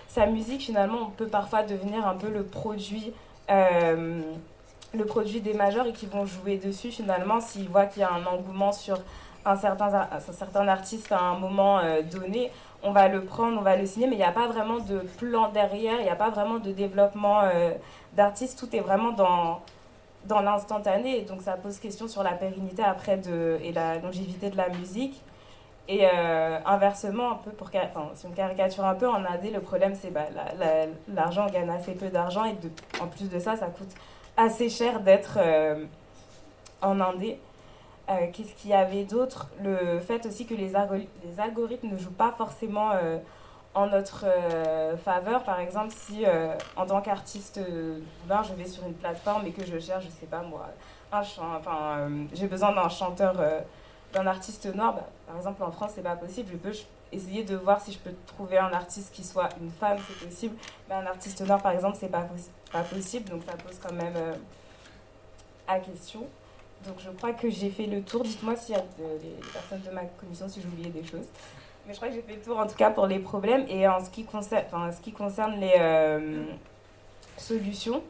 sa musique. Finalement, on peut parfois devenir un peu le produit. Le produit des majors et qui vont jouer dessus finalement s'ils voient qu'il y a un engouement sur un certain, un certain artiste à un moment euh, donné, on va le prendre, on va le signer, mais il n'y a pas vraiment de plan derrière, il n'y a pas vraiment de développement euh, d'artiste, tout est vraiment dans, dans l'instantané, donc ça pose question sur la pérennité après de, et la longévité de la musique. Et euh, inversement, un peu pour, enfin, si on caricature un peu, en AD, le problème c'est bah, la- la- l'argent, gagne assez peu d'argent, et en plus de ça, ça coûte assez cher d'être euh, en indé. Euh, Qu'est-ce qu'il y avait d'autre? Le fait aussi que les, algo- les algorithmes ne jouent pas forcément euh, en notre faveur. Par exemple, si en tant qu'artiste ben, je vais sur une plateforme et que je cherche, je sais pas moi, un chant, enfin, j'ai besoin d'un chanteur, d'un artiste noir, bah, par exemple en France, c'est pas possible. Je peux essayer de voir si je peux trouver un artiste qui soit une femme, c'est possible. Mais un artiste noir, par exemple, c'est pas, pas possible. Donc ça pose quand même euh, à question. Donc je crois que j'ai fait le tour. Dites-moi s'il y a de- des personnes de ma commission si j'ai oublié des choses. Mais je crois que j'ai fait le tour en tout cas pour les problèmes. Et en ce qui concerne, en ce qui concerne les euh, solutions,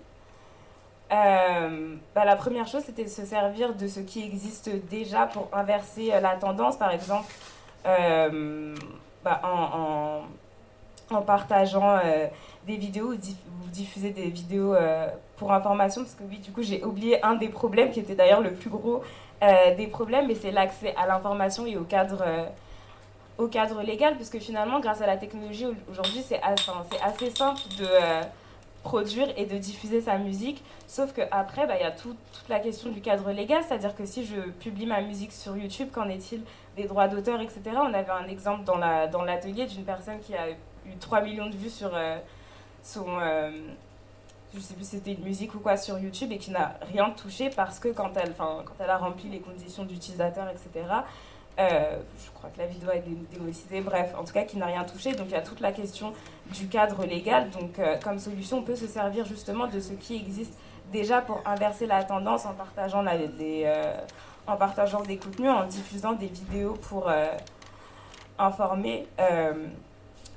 euh, bah, la première chose c'était de se servir de ce qui existe déjà pour inverser euh, la tendance. Par exemple, bah, en, partageant euh, des vidéos, vous diff- vous diffusez des vidéos euh, pour information, parce que oui, du coup, j'ai oublié un des problèmes, qui était d'ailleurs le plus gros euh, des problèmes, mais c'est l'accès à l'information et au cadre, euh, au cadre légal, puisque finalement, grâce à la technologie, au- aujourd'hui, c'est assez, assez simple de euh, produire et de diffuser sa musique, sauf qu'après, bah, il y a tout- toute la question du cadre légal, c'est-à-dire que si je publie ma musique sur YouTube, qu'en est-il des droits d'auteur, etc. On avait un exemple dans la dans l'atelier d'une personne qui a eu 3 millions de vues sur euh, son... euh, je sais plus si c'était une musique ou quoi sur YouTube et qui n'a rien touché parce que quand elle, quand elle a rempli les conditions d'utilisateur, etc., euh, je crois que la vidéo a été démonétisée, bref, en tout cas qui n'a rien touché. Donc il y a toute la question du cadre légal. Donc euh, comme solution, on peut se servir justement de ce qui existe déjà pour inverser la tendance en partageant, la- des, euh, en partageant des contenus, en diffusant des vidéos pour euh, informer. Euh,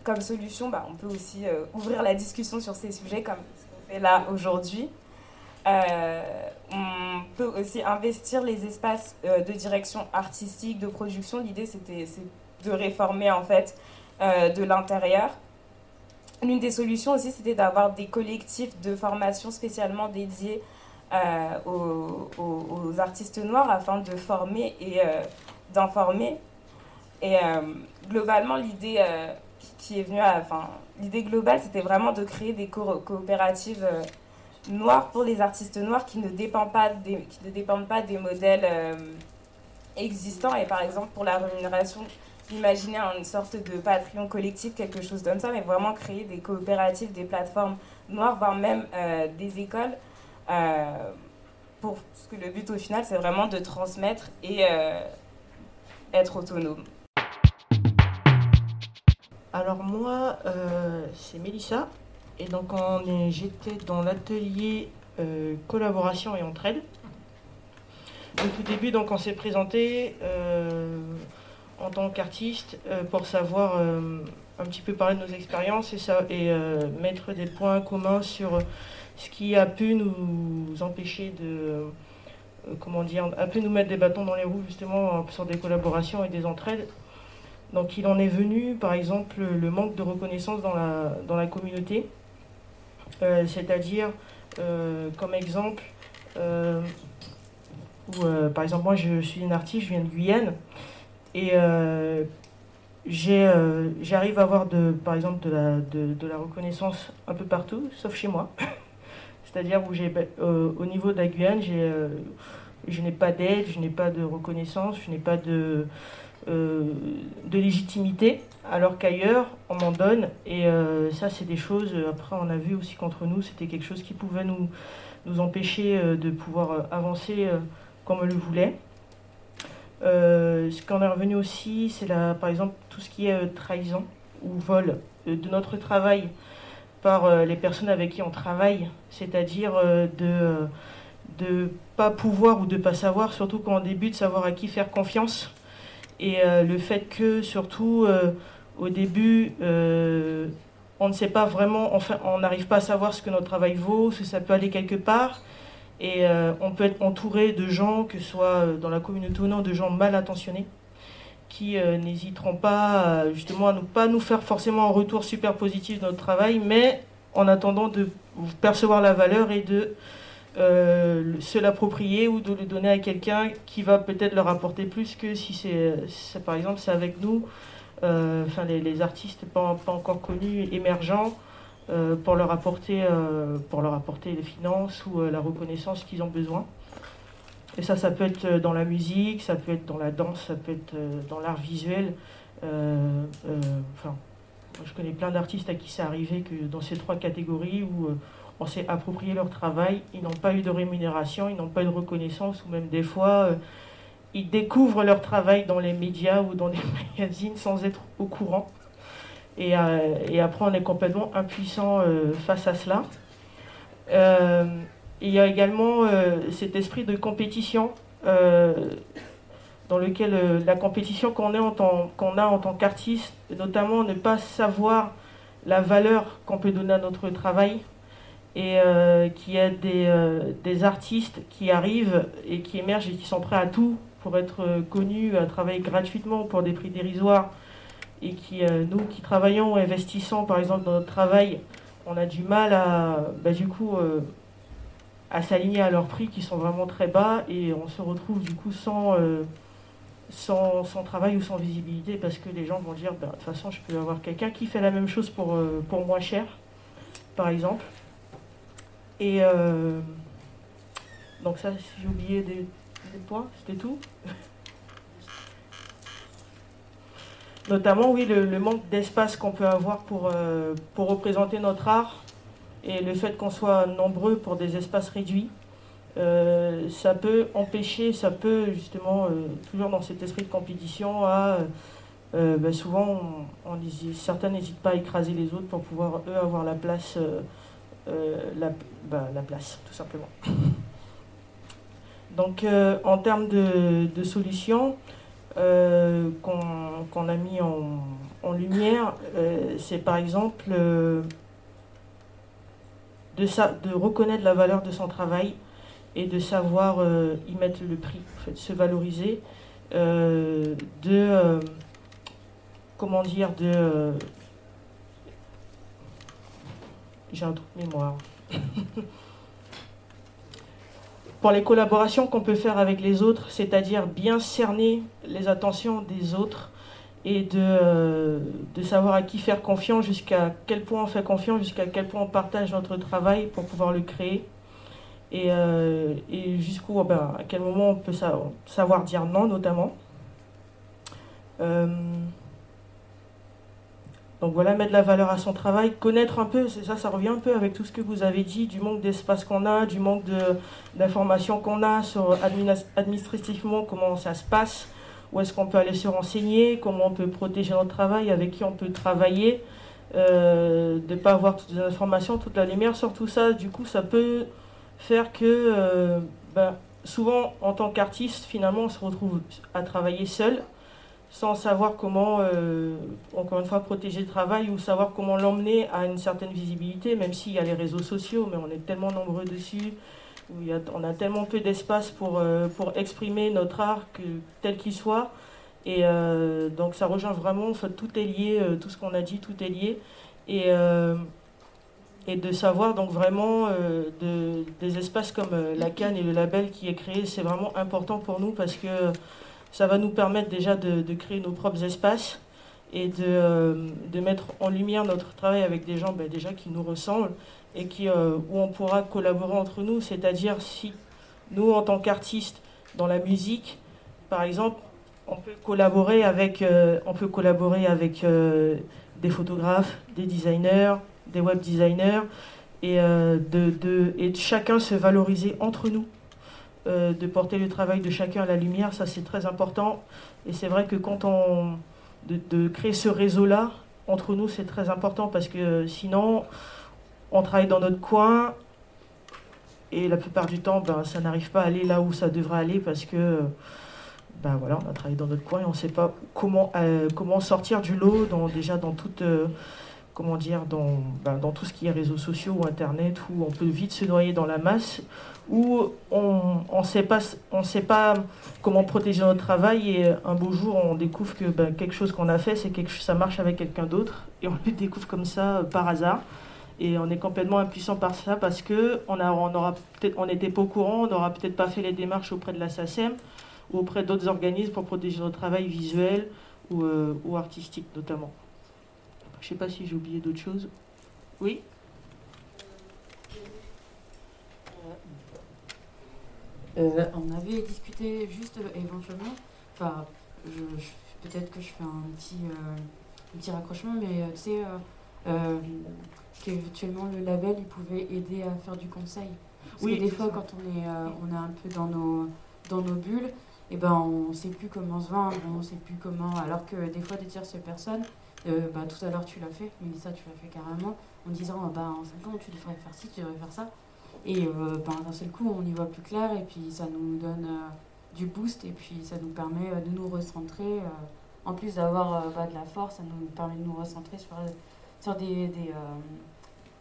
comme solution, bah, on peut aussi euh, ouvrir la discussion sur ces sujets comme ce qu'on fait là aujourd'hui. On peut aussi investir les espaces de direction artistique, de production. L'idée, c'était de réformer en fait de l'intérieur. L'une des solutions aussi, c'était d'avoir des collectifs de formation spécialement dédiés aux, aux- artistes noirs afin de former et euh, d'informer. Et euh, globalement, l'idée euh, qui- est venue, enfin, l'idée globale, c'était vraiment de créer des co- coopératives euh, noir pour les artistes noirs qui ne dépendent pas des, qui ne dépendent pas des modèles euh, existants. Et par exemple, pour la rémunération, imaginer une sorte de Patreon collectif, quelque chose comme ça, mais vraiment créer des coopératives, des plateformes noires, voire même euh, des écoles. Euh, pour, parce que le but au final, c'est vraiment de transmettre et être autonome. Alors moi, c'est Mélissa, et donc j'étais dans l'atelier euh, collaboration et entraide. Donc au début, donc on s'est présenté euh, en tant qu'artiste euh, pour savoir un petit peu parler de nos expériences et, ça, et mettre des points communs sur ce qui a pu nous empêcher de comment dire, a pu nous mettre des bâtons dans les roues justement sur des collaborations et des entraides. Donc il en est venu, par exemple, le manque de reconnaissance dans la, dans la communauté. Euh, c'est-à-dire, euh, comme exemple, euh, où, par exemple, moi je suis une artiste, je viens de Guyane, et j'arrive à avoir, de, par exemple, de la, de, la reconnaissance un peu partout, sauf chez moi. C'est-à-dire où j'ai, au niveau de la Guyane, je n'ai pas d'aide, je n'ai pas de reconnaissance, je n'ai pas de, de légitimité alors qu'ailleurs, on m'en donne. Et euh, ça, c'est des choses, euh, après, on a vu aussi qu'entre nous, c'était quelque chose qui pouvait nous, nous empêcher euh, de pouvoir avancer comme on le voulait. ce qu'on est revenu aussi, c'est par exemple tout ce qui est trahison ou vol de notre travail par les personnes avec qui on travaille, c'est-à-dire de ne pas pouvoir ou de pas savoir, surtout quand on débute, savoir à qui faire confiance. Et le fait que surtout au début, euh, on ne sait pas vraiment, enfin, on n'arrive pas à savoir ce que notre travail vaut, si ça peut aller quelque part. Et euh, on peut être entouré de gens, que ce soit dans la communauté ou non, de gens mal intentionnés, qui euh, n'hésiteront pas justement à ne pas nous faire forcément un retour super positif de notre travail, mais en attendant de percevoir la valeur et de se l'approprier ou de le donner à quelqu'un qui va peut-être leur apporter plus que si c'est, par exemple, c'est avec nous euh, enfin les, artistes pas, encore connus, émergents, euh, pour, leur apporter, euh, pour leur apporter les finances ou la reconnaissance qu'ils ont besoin. Et ça, ça peut être dans la musique, ça peut être dans la danse, ça peut être dans l'art visuel. enfin, je connais plein d'artistes à qui c'est arrivé que dans ces trois catégories où on s'est approprié leur travail, ils n'ont pas eu de rémunération, ils n'ont pas eu de reconnaissance, ou même des fois, ils découvrent leur travail dans les médias ou dans les magazines sans être au courant. Et, euh, après, on est complètement impuissant euh, face à cela. Euh, il y a également cet esprit de compétition dans lequel la compétition qu'on a en tant qu'artiste, notamment ne pas savoir la valeur qu'on peut donner à notre travail, et qu'il y a des, des, artistes qui arrivent et qui émergent et qui sont prêts à tout pour être euh, connus, à travailler gratuitement pour des prix dérisoires et qui, euh, nous qui travaillons, investissons par exemple dans notre travail, on a du mal à, bah, du coup, euh, à s'aligner à leurs prix qui sont vraiment très bas et on se retrouve du coup sans, sans, sans, travail ou sans visibilité parce que les gens vont dire bah, de toute façon je peux avoir quelqu'un qui fait la même chose pour, pour moins cher, par exemple. Et donc ça, j'ai oublié des points, c'était tout. Notamment, oui, le, manque d'espace qu'on peut avoir pour, euh, pour représenter notre art et le fait qu'on soit nombreux pour des espaces réduits. Euh, ça peut empêcher, ça peut justement, euh, toujours dans cet esprit de compétition, à ben souvent, certains n'hésitent pas à écraser les autres pour pouvoir eux avoir la place, la, bah, la place, tout simplement. Donc euh, en termes de, solutions euh, qu'on a mis en, lumière, euh, c'est par exemple de, de reconnaître la valeur de son travail et de savoir y mettre le prix, se valoriser, de comment dire, de j'ai un trou de mémoire. pour les collaborations qu'on peut faire avec les autres, c'est-à-dire bien cerner les attentions des autres et de, euh, de savoir à qui faire confiance, jusqu'à quel point on fait confiance, jusqu'à quel point on partage notre travail pour pouvoir le créer. Et, euh, jusqu'où, ben, à quel moment on peut savoir dire non, notamment. Euh, donc voilà, mettre la valeur à son travail, connaître un peu, ça, ça revient un peu avec tout ce que vous avez dit, du manque d'espace qu'on a, du manque d'informations qu'on a sur administrativement comment ça se passe, où est-ce qu'on peut aller se renseigner, comment on peut protéger notre travail, avec qui on peut travailler, euh, de ne pas avoir toutes les informations, toute la lumière sur tout ça. Du coup, ça peut faire que euh, ben, souvent, en tant qu'artiste, finalement, on se retrouve à travailler seul, sans savoir comment, euh, encore une fois, protéger le travail ou savoir comment l'emmener à une certaine visibilité, même s'il y a les réseaux sociaux, mais on est tellement nombreux dessus où on a tellement peu d'espace pour, euh, pour exprimer notre art tel qu'il soit. Et euh, donc ça rejoint vraiment, tout est lié, euh, tout ce qu'on a dit, tout est lié. Et, de savoir donc vraiment de, des espaces comme la Cannes et le label qui est créé, c'est vraiment important pour nous parce que ça va nous permettre déjà de, créer nos propres espaces et de, de, mettre en lumière notre travail avec des gens ben, déjà qui nous ressemblent et qui, euh, où on pourra collaborer entre nous. C'est-à-dire si nous, en tant qu'artistes dans la musique, par exemple, on peut collaborer avec, euh, on peut collaborer avec euh, des photographes, des designers, des web designers, et, de, de, et chacun se valoriser entre nous, de porter le travail de chacun à la lumière, ça c'est très important. Et c'est vrai que quand on... De, de créer ce réseau-là, entre nous, c'est très important parce que sinon, on travaille dans notre coin et la plupart du temps, ben, ça n'arrive pas à aller là où ça devrait aller parce que ben, voilà, on a travaillé dans notre coin et on ne sait pas comment, euh, comment sortir du lot, dans, déjà dans toute, euh, comment dire, dans, ben, dans tout ce qui est réseaux sociaux ou Internet, où on peut vite se noyer dans la masse, où on ne sait, pas, comment protéger notre travail et un beau jour on découvre que quelque chose qu'on a fait, c'est quelque ça marche avec quelqu'un d'autre et on le découvre comme ça euh, par hasard. Et on est complètement impuissant par ça parce que on a, on on n'était pas au courant, on n'aura peut-être pas fait les démarches auprès de la SACEM ou auprès d'autres organismes pour protéger notre travail visuel ou, euh, artistique notamment. Je ne sais pas si j'ai oublié d'autres choses. Oui? Euh, On avait discuté juste éventuellement, enfin, peut-être que je fais un petit, euh, un petit raccrochement, mais tu sais, qu'éventuellement le label il pouvait aider à faire du conseil. Parce oui, que des fois, quand on est, euh, on est un peu dans nos, dans nos bulles, et eh ben, on ne sait plus comment se vendre, on ne sait plus comment. Alors que des fois, des tierces personnes, euh, bah, tout à l'heure tu l'as fait, Mélissa, tu l'as fait carrément, en disant oh, bah, en 5 ans, tu devrais faire ci, tu devrais faire ça. Et euh, bah, d'un seul coup, on y voit plus clair, et puis ça nous donne du boost, et puis ça nous permet de nous recentrer. en plus d'avoir bah, de la force, ça nous permet de nous recentrer sur, sur des, des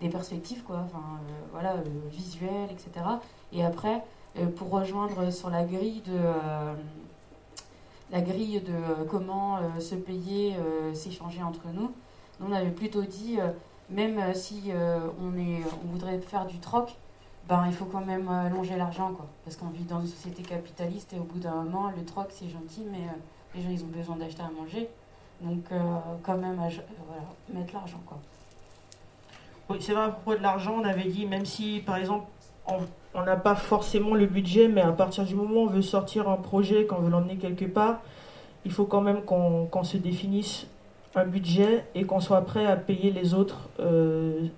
des perspectives, quoi, enfin, euh, voilà, euh, visuelles, etc. Et après, euh, pour rejoindre sur la grille de la grille de comment se payer, s'échanger entre nous. on avait plutôt dit, même si on, est, on voudrait faire du troc, ben, il faut quand même longer l'argent, quoi. Parce qu'on vit dans une société capitaliste et au bout d'un moment, le troc, c'est gentil, mais les gens, ils ont besoin d'acheter à manger. Donc, quand même, voilà, mettre l'argent, quoi. Oui, c'est vrai, à propos de l'argent, on avait dit, même si par exemple, on n'a pas forcément le budget, mais à partir du moment où on veut sortir un projet, qu'on veut l'emmener quelque part, il faut quand même qu'on se définisse un budget et qu'on soit prêt à payer les autres euh,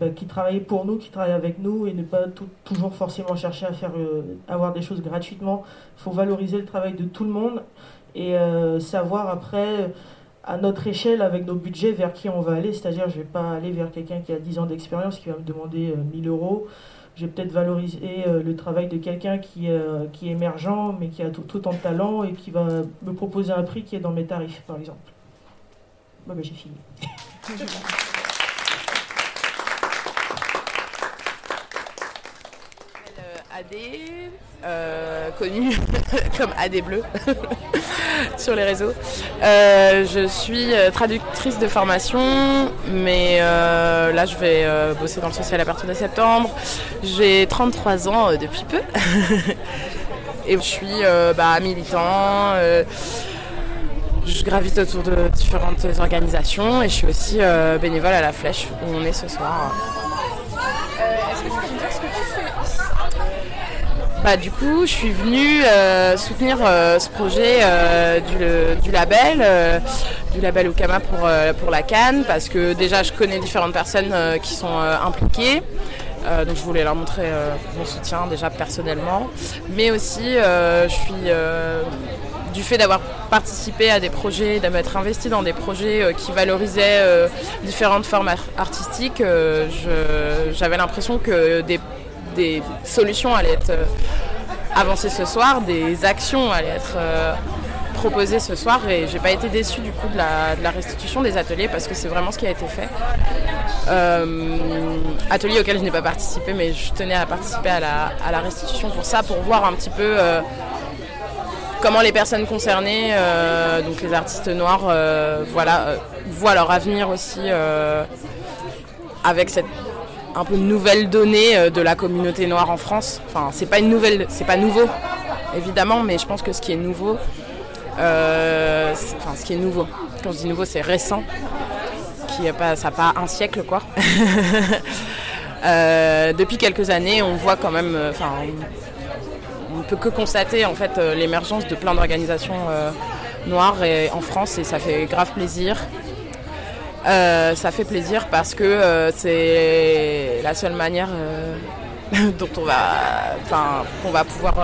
ben, qui travaillent pour nous, qui travaillent avec nous et ne pas toujours forcément chercher à faire euh, avoir des choses gratuitement. Il faut valoriser le travail de tout le monde et euh, savoir après à notre échelle, avec nos budgets, vers qui on va aller. C'est-à-dire, je ne vais pas aller vers quelqu'un qui a 10 ans d'expérience, qui va me demander 1000 euh, euros. Je vais peut-être valoriser euh, le travail de quelqu'un qui, qui est émergent, mais qui a tout, autant de talent et qui va me proposer un prix qui est dans mes tarifs, par exemple. Bon, ben, j'ai fini. AD, connu comme AD Bleu sur les réseaux. Euh, je suis euh, traductrice de formation, mais euh, là je vais bosser dans le social à partir de septembre. J'ai 33 ans depuis peu. Et je suis bah, militant. je gravite autour de différentes organisations et je suis aussi euh, bénévole à la Flèche où on est ce soir. Est-ce que tu peux me dire ce que tu fais Bah, du coup, je suis venue euh, soutenir euh, ce projet euh, du, label, du label Okama pour, pour la Cannes, parce que déjà je connais différentes personnes qui sont impliquées. Donc je voulais leur montrer mon soutien déjà personnellement, mais aussi je suis du fait d'avoir participé à des projets, d'être investi dans des projets qui valorisaient différentes formes ar- artistiques, j'avais l'impression que des, des solutions allaient être euh, avancées ce soir, des actions allaient être euh, proposées ce soir et j'ai pas été déçue du coup de la, restitution des ateliers parce que c'est vraiment ce qui a été fait. Euh, atelier auquel je n'ai pas participé mais je tenais à participer à la, restitution pour ça, pour voir un petit peu comment les personnes concernées, donc les artistes noirs, voilà, voient leur avenir aussi avec cette un peu nouvelle donnée euh, de la communauté noire en France. Enfin, c'est pas une nouvelle, c'est pas nouveau, évidemment, mais je pense que ce qui est nouveau, euh, enfin, ce qui est nouveau, quand je dis nouveau, c'est récent, qui est pas, ça n'a pas un siècle, quoi. Euh, depuis quelques années, on voit quand même, enfin, on, on peut que constater en fait l'émergence de plein d'organisations noires en France et ça fait grave plaisir. Euh, ça fait plaisir parce que euh, c'est la seule manière euh, dont on va, qu'on va pouvoir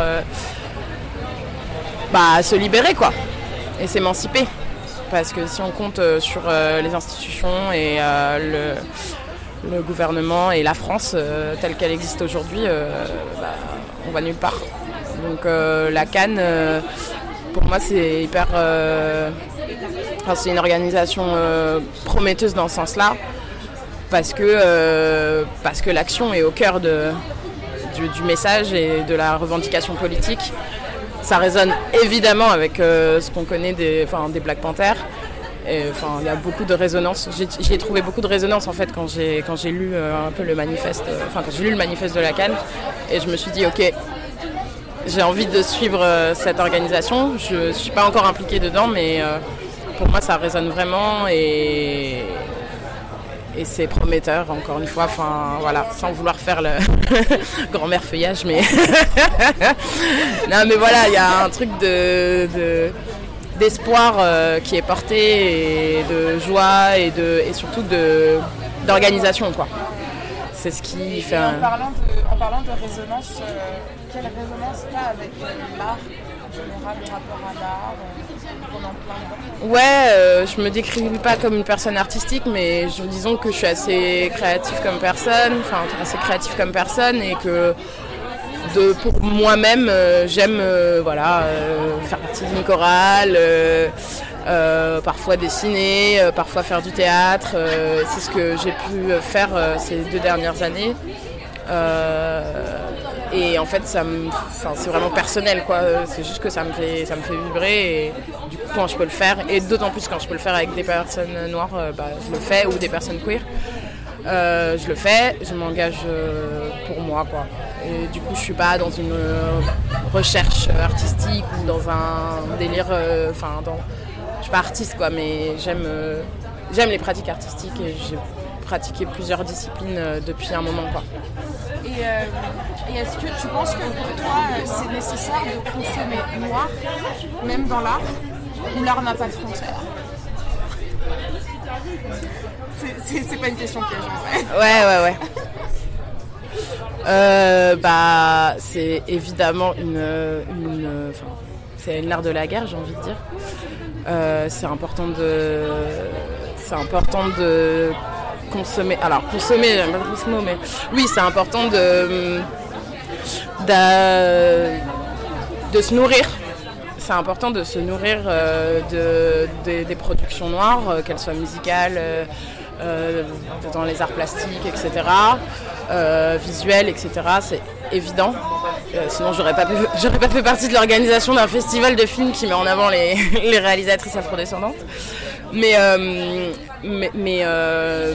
bah, se libérer quoi et s'émanciper. Parce que si on compte sur les institutions et le, gouvernement et la France telle qu'elle existe aujourd'hui, bah, on va nulle part. Donc la Cannes, euh, pour moi, c'est hyper. C'est une organisation euh, prometteuse dans ce sens-là, parce que, euh, que l'action est au cœur du, message et de la revendication politique. Ça résonne évidemment avec euh, ce qu'on connaît des, Black Panthers. Il y a beaucoup de résonance. J'y ai trouvé beaucoup de résonance en fait quand j'ai quand j'ai lu un peu le manifeste, enfin quand j'ai lu le manifeste de la Cannes, et je me suis dit ok, j'ai envie de suivre cette organisation. Je ne suis pas encore impliquée dedans, mais pour moi, ça résonne vraiment et, et c'est prometteur, encore une fois. Enfin, voilà, sans vouloir faire le grand-mère feuillage, mais. non, mais voilà, il y a un truc de. de- d'espoir euh, qui est porté et de joie et, de, et surtout de, d'organisation quoi. C'est ce qui fait un... en, parlant de, en parlant de résonance, euh, quelle résonance t'as avec l'art en général, le rapport à l'art euh, Ouais, euh, je me décris pas comme une personne artistique, mais je, disons que je suis assez créative comme personne, enfin assez créative comme personne, et que pour moi-même, euh, j'aime euh, voilà, euh, faire partie d'une chorale, parfois dessiner, parfois faire du théâtre. C'est ce que j'ai pu faire ces deux dernières années. Euh, et en fait, c'est vraiment personnel, quoi. C'est juste que ça me fait, ça me fait vibrer. Et du coup, quand je peux le faire, et d'autant plus quand je peux le faire avec des personnes noires, euh, bah, je le fais, ou des personnes queer. Euh, je le fais, je m'engage pour moi, quoi. Et du coup, je suis pas dans une recherche artistique ou dans un délire, enfin, dans, je suis pas artiste, quoi, mais j'aime, les pratiques artistiques pratiqué plusieurs disciplines euh, depuis un moment, quoi. Et, euh, et est-ce que tu penses que pour toi, euh, c'est nécessaire de consommer noir, même dans l'art, ou l'art n'a pas de frontières C'est- pas une question piège en vrai. Ouais, ouais, ouais. Euh, bah, c'est évidemment une, une, enfin, c'est une art de la guerre, j'ai envie de dire. Euh, c'est important de, c'est important de consommer. Alors consommer, j'aime pas trop ce mot, mais oui, c'est important de, de se nourrir. C'est important de se nourrir euh, de, de- des productions noires, euh, qu'elles soient musicales, euh, dans les arts plastiques, etc., visuels, etc. C'est évident. Sinon, j'aurais pas, pas fait partie de l'organisation d'un festival de films qui met en avant les réalisatrices afrodescendantes. Mais, euh, mais, mais, euh,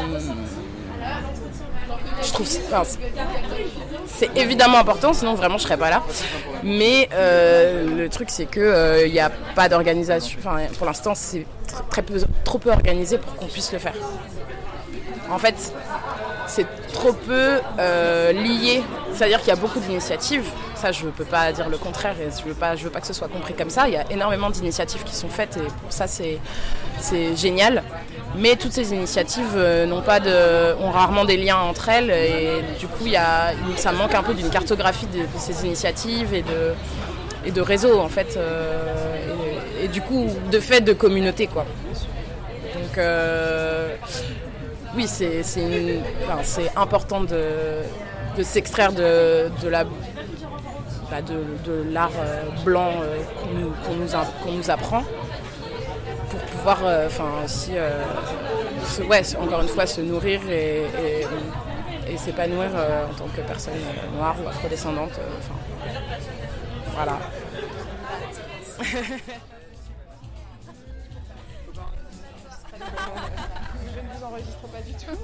je trouve c'est évidemment important, sinon vraiment je serais pas là. Mais euh, le truc c'est que il n'y a pas d'organisation. Enfin, pour l'instant, c'est tr- très peu, trop peu organisé pour qu'on puisse le faire. En fait, c'est trop peu lié. C'est-à-dire qu'il y a beaucoup d'initiatives. Ça, je ne peux pas dire le contraire et je ne veux, pas- veux pas que ce soit compris comme ça. Il y a énormément d'initiatives qui sont faites et pour ça, c'est génial. Mais toutes ces initiatives euh, pas de, ont rarement des liens entre elles et du coup, il y a, ça manque un peu d'une cartographie de, ces initiatives et de, et de réseaux en fait. euh, et, du coup, de fait de communauté quoi. Donc euh, oui, c'est important de, de s'extraire de, de la bah, de, de l'art euh, blanc euh, qu'on nous, apprend pour pouvoir euh, enfin aussi euh, se- ouais, encore une fois se nourrir et, et- et s'épanouir euh, en tant que personne euh, noire ou afrodescendante. euh, enfin, voilà. Je ne vous enregistre pas du tout.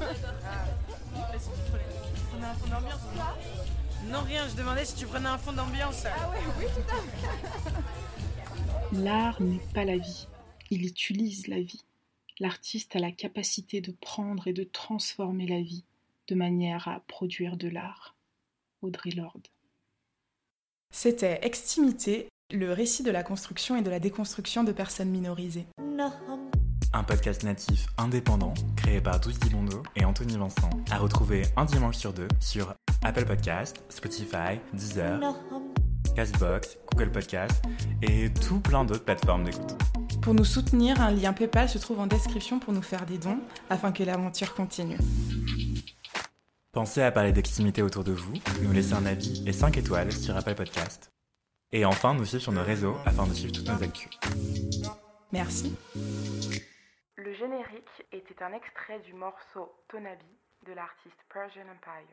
Non, rien, je demandais si tu prenais un fond d'ambiance. Ah ouais, oui, tout à fait. L'art n'est pas la vie, il utilise la vie. L'artiste a la capacité de prendre et de transformer la vie de manière à produire de l'art. Audrey Lorde. C'était Extimité, le récit de la construction et de la déconstruction de personnes minorisées. Un podcast natif indépendant créé par Douce Dimondo et Anthony Vincent, à retrouver un dimanche sur deux sur Apple Podcast, Spotify, Deezer, Castbox, Google Podcast et tout plein d'autres plateformes d'écoute. Pour nous soutenir, un lien PayPal se trouve en description pour nous faire des dons afin que l'aventure continue. Pensez à parler d'extimité autour de vous, nous laisser un avis et 5 étoiles sur Apple Podcast. Et enfin, nous suivre sur nos réseaux afin de suivre toutes nos actus. Merci. Le générique était un extrait du morceau Tonabi de l'artiste Persian Empire.